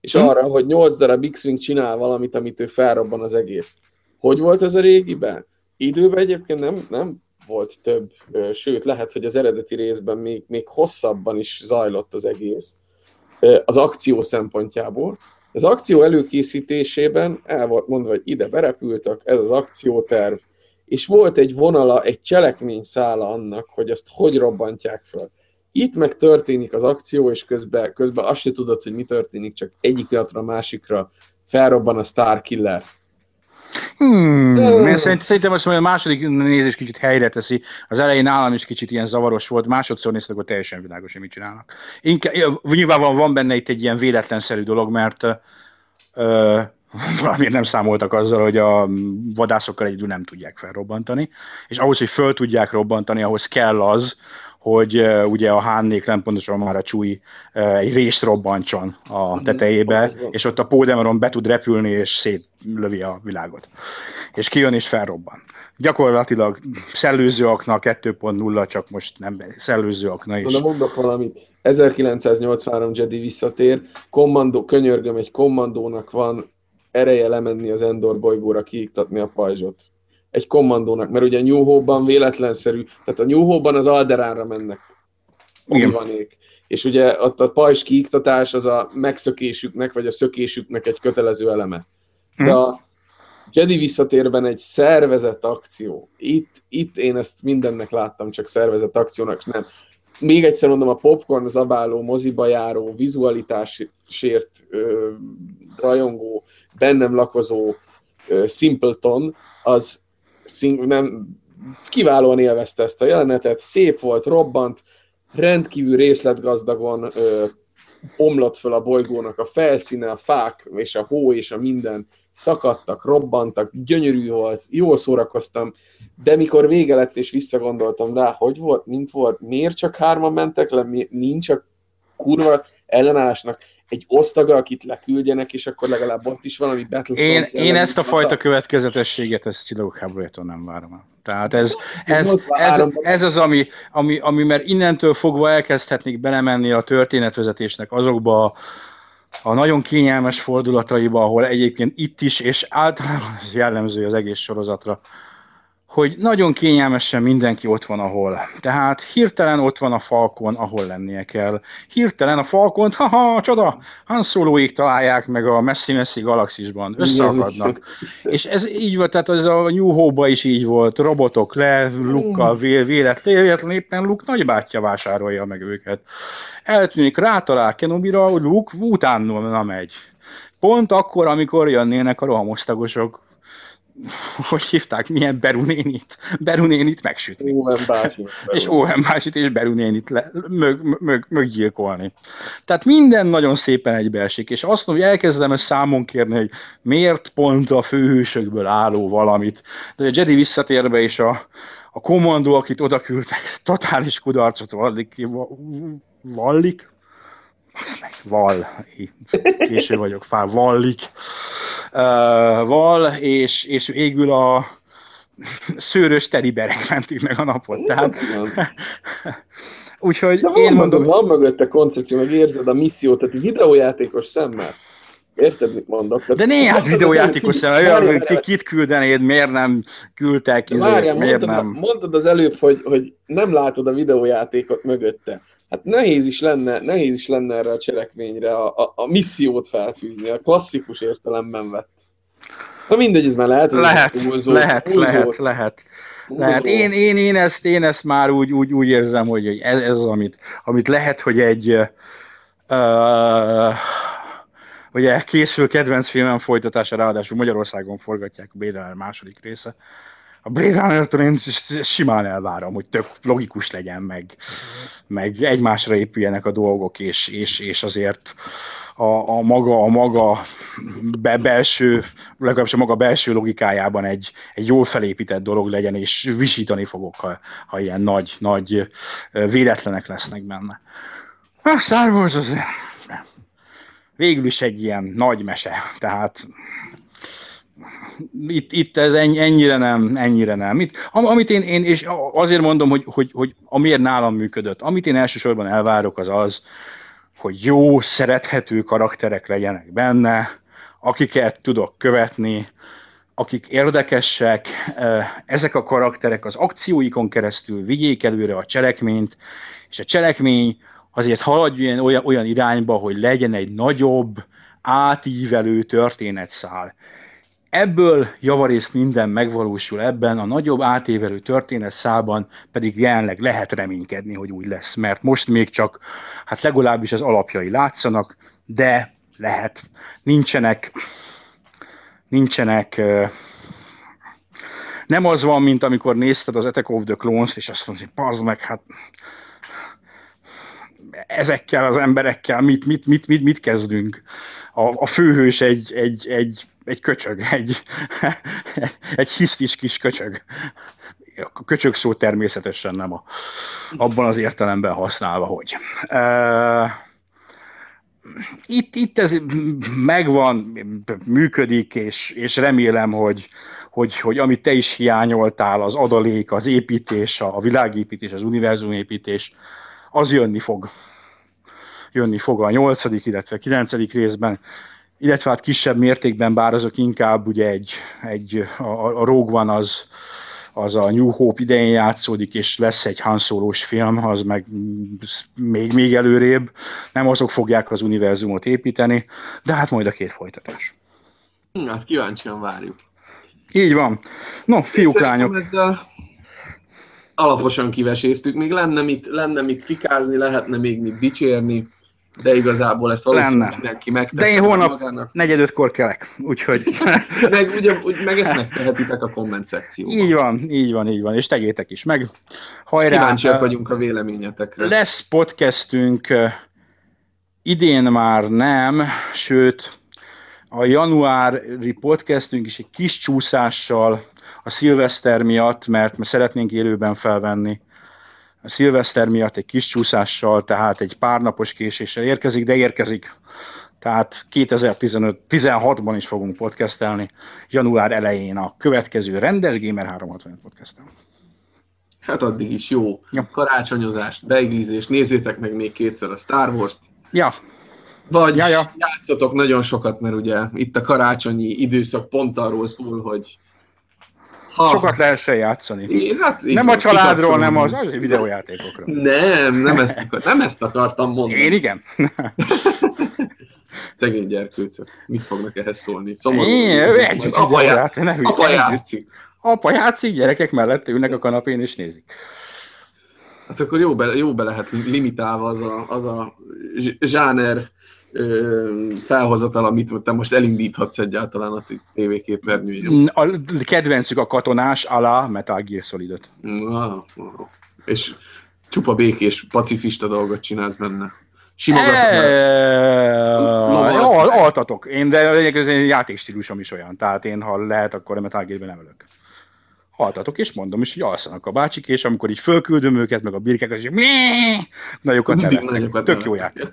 és hm? arra, hogy 8 darab X-Wing csinál valamit, amit ő felrobban az egész. Hogy volt ez a régiben? Időben egyébként nem, nem volt több, sőt, lehet, hogy az eredeti részben még, még hosszabban is zajlott az egész az akció szempontjából. Az akció előkészítésében el volt mondva, hogy ide berepültek, ez az akcióterv, és volt egy vonala, egy cselekményszála annak, hogy azt hogy robbantják fel. Itt meg történik az akció, és közben, közben azt se tudod, hogy mi történik, csak egyik pillanatra a másikra felrobban a Star Killer. Hmm, uh. szerintem most majd a második nézés kicsit helyre teszi. Az elején nálam is kicsit ilyen zavaros volt, másodszor néztek, akkor teljesen világos, hogy mit csinálnak. Inkább, nyilvánvalóan van benne itt egy ilyen véletlenszerű dolog, mert uh, valamiért nem számoltak azzal, hogy a vadászokkal egyedül nem tudják felrobbantani, és ahhoz, hogy föl tudják robbantani, ahhoz kell az, hogy uh, ugye a hánnék nem pontosan már a csúly uh, egy részt robbantson a mhm. tetejébe, mm, és ott a pódemeron be tud repülni, és szétlövi a világot. És kijön és felrobban. Gyakorlatilag szellőző akna 2.0, csak most nem szellőző akna is. De mondok valamit. 1983 Jedi visszatér, kommandó, könyörgöm, egy kommandónak van ereje lemenni az Endor bolygóra, kiiktatni a pajzsot egy kommandónak, mert ugye New Hope-ban véletlenszerű, tehát a New Hope-ban az Alderánra mennek. Obi-Vanék. És ugye ott a pajzs kiiktatás az a megszökésüknek, vagy a szökésüknek egy kötelező eleme. De hm. a Jedi visszatérben egy szervezett akció. Itt, itt én ezt mindennek láttam, csak szervezett akciónak nem. Még egyszer mondom, a popcorn zabáló, moziba járó, vizualitásért ö, rajongó, bennem lakozó ö, Simpleton, az, szín, nem, kiválóan élvezte ezt a jelenetet, szép volt, robbant, rendkívül részletgazdagon ö, omlott föl a bolygónak a felszíne, a fák és a hó és a minden. Szakadtak, robbantak, gyönyörű volt, jól szórakoztam, de mikor vége lett és visszagondoltam rá, hogy volt, mint volt, miért csak hárman mentek le, nincs a kurva ellenállásnak egy osztaga, akit leküldjenek, és akkor legalább ott is valami Battlefront. Én, én ezt a fajta következetességet, ezt Csillagok háborújától nem várom Tehát ez, ez, ez, ez az, ami, ami, ami, mert innentől fogva elkezdhetnék belemenni a történetvezetésnek azokba a, a nagyon kényelmes fordulataiba, ahol egyébként itt is, és általában ez jellemző az egész sorozatra, hogy nagyon kényelmesen mindenki ott van, ahol. Tehát hirtelen ott van a Falcon, ahol lennie kell. Hirtelen a Falcon, haha, csoda, Han Soloék találják meg a messzi-messzi galaxisban, összeakadnak. És ez így volt, tehát az a New Hope-ba is így volt, robotok le, Lukkal véletlen, éppen Luke nagybátyja vásárolja meg őket. Eltűnik, rátalál Kenobira, hogy Luke utána megy. Pont akkor, amikor jönnének a rohamosztagosok hogy hívták, milyen Berunénit, Berunénit megsütni. Owen bácsi. és Owen bácsit és Berunénit le, mög, mög, möggyilkolni. Tehát minden nagyon szépen egybeesik, és azt mondom, hogy elkezdem ezt számon kérni, hogy miért pont a főhősökből álló valamit. De a Jedi visszatérve is a, a kommandó, akit oda küldtek, totális kudarcot vallik, vallik, az meg, val, késő vagyok, fál, vallik, uh, val, és, és végül a szőrös teriberek mentik meg a napot. Tehát, úgyhogy De én mondom... Van mögötte koncepció, meg érzed a missziót, tehát videójátékos szemmel. Érted, mit mondok? De né, hát videójátékos szemmel, ki, kit küldenéd, miért nem küldtek, izé, miért mondtad, nem... mondtad az előbb, hogy, hogy nem látod a videójátékot mögötte. Hát nehéz is lenne, nehéz is lenne erre a cselekményre a, a, a missziót felfűzni, a klasszikus értelemben vett. Na mindegy, ez már lehet. Lehet, túlzó, lehet, túlzó, lehet, lehet. Tehát én, én, én, ezt, én ezt már úgy, úgy, úgy érzem, hogy ez, ez az, amit, amit lehet, hogy egy uh, ugye készül kedvenc filmem folytatása, ráadásul Magyarországon forgatják a Runner második része. A Blade Runner-től én simán elvárom, hogy tök logikus legyen, meg, meg egymásra épüljenek a dolgok, és, és, és azért a, a maga, a maga be, belső, legalábbis a maga belső logikájában egy, egy jól felépített dolog legyen, és visítani fogok, ha, ha ilyen nagy, nagy véletlenek lesznek benne. A Star Wars az végül is egy ilyen nagy mese, tehát itt, itt ez ennyire nem, ennyire nem. Itt, amit én, én, és azért mondom, hogy, hogy, hogy amiért nálam működött, amit én elsősorban elvárok, az az, hogy jó, szerethető karakterek legyenek benne, akiket tudok követni, akik érdekesek, ezek a karakterek az akcióikon keresztül vigyék előre a cselekményt, és a cselekmény azért haladjon olyan, olyan irányba, hogy legyen egy nagyobb, átívelő történetszál. Ebből javarészt minden megvalósul ebben, a nagyobb átévelő történetszálban pedig jelenleg lehet reménykedni, hogy úgy lesz, mert most még csak, hát legalábbis az alapjai látszanak, de lehet. Nincsenek, nincsenek nem az van, mint amikor nézted az Attack of the Clones-t, és azt mondod, hogy meg, hát ezekkel az emberekkel mit, mit, mit, mit, mit kezdünk? A, a főhős egy, egy, egy, egy köcsög, egy, egy hisztis kis köcsög. A köcsög szó természetesen nem a, abban az értelemben használva, hogy. Uh, itt, itt ez megvan, működik, és, és remélem, hogy, hogy, hogy amit te is hiányoltál, az adalék, az építés, a világépítés, az univerzumépítés, az jönni fog. Jönni fog a nyolcadik, illetve a kilencedik részben, illetve hát kisebb mértékben, bár azok inkább ugye egy, egy a, a Rogue One az, az a New Hope idején játszódik, és lesz egy Han Solo-s film, az meg még, még előrébb. Nem azok fogják az univerzumot építeni, de hát majd a két folytatás. Hát kíváncsian várjuk. Így van. No, fiúk, lányok. Ezzel alaposan kiveséztük, még lenne mit, lenne mit fikázni, lehetne még mit dicsérni, de igazából ezt valószínűleg lenne. mindenki megtette. De én holnap magának. negyedötkor kelek, úgyhogy... meg, ugye, meg ezt megtehetitek a komment szekcióban. Így van, így van, így van, és tegyétek is meg. Hajrá! Kíváncsiak vagyunk a véleményetekre. Lesz podcastünk, idén már nem, sőt, a januári podcastünk is egy kis csúszással a szilveszter miatt, mert, mert szeretnénk élőben felvenni. Szilveszter miatt egy kis csúszással, tehát egy pár napos késéssel érkezik, de érkezik. Tehát 2015-16-ban is fogunk podcastelni, január elején a következő rendes Gamer 365 podcastel. Hát addig is jó. Ja. Karácsonyozást, beiglizést, nézzétek meg még kétszer a Star Wars-t. Ja. Vagy ja, ja. játszotok nagyon sokat, mert ugye itt a karácsonyi időszak pont arról szól, hogy ha. Sokat lehessen játszani. É, hát, nem a családról, nem az, az videójátékokról. Nem, nem ezt, akar, nem ezt akartam mondani. Én igen. Szegény gyerkőcök. Mit fognak ehhez szólni? Szomorú. Én, együtt apa, ját, ne apa játszik. Apa játszik, gyerekek mellett ülnek a kanapén és nézik. Hát akkor jó be, jó be lehet limitálva az a, az a zsáner felhozatal, amit te most elindíthatsz egyáltalán a tévéképernyőjén. A kedvencük a katonás alá Metal Gear Solid-ot. Wow, wow. És csupa békés, pacifista dolgot csinálsz benne. Simogatok. Altatok. Én, de az én játékstílusom is olyan. Tehát én, ha lehet, akkor a Metal Gear-ben nem ölök haltatok, és mondom is, hogy alszanak a bácsik, és amikor így fölküldöm őket, meg a birkek, és nagyokat nevetnek. Tök jó játék.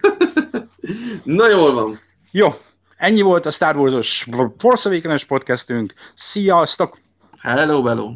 Na jól van. Jó, ennyi volt a Star Wars-os Force Awakens podcastünk. Sziasztok! Hello, hello!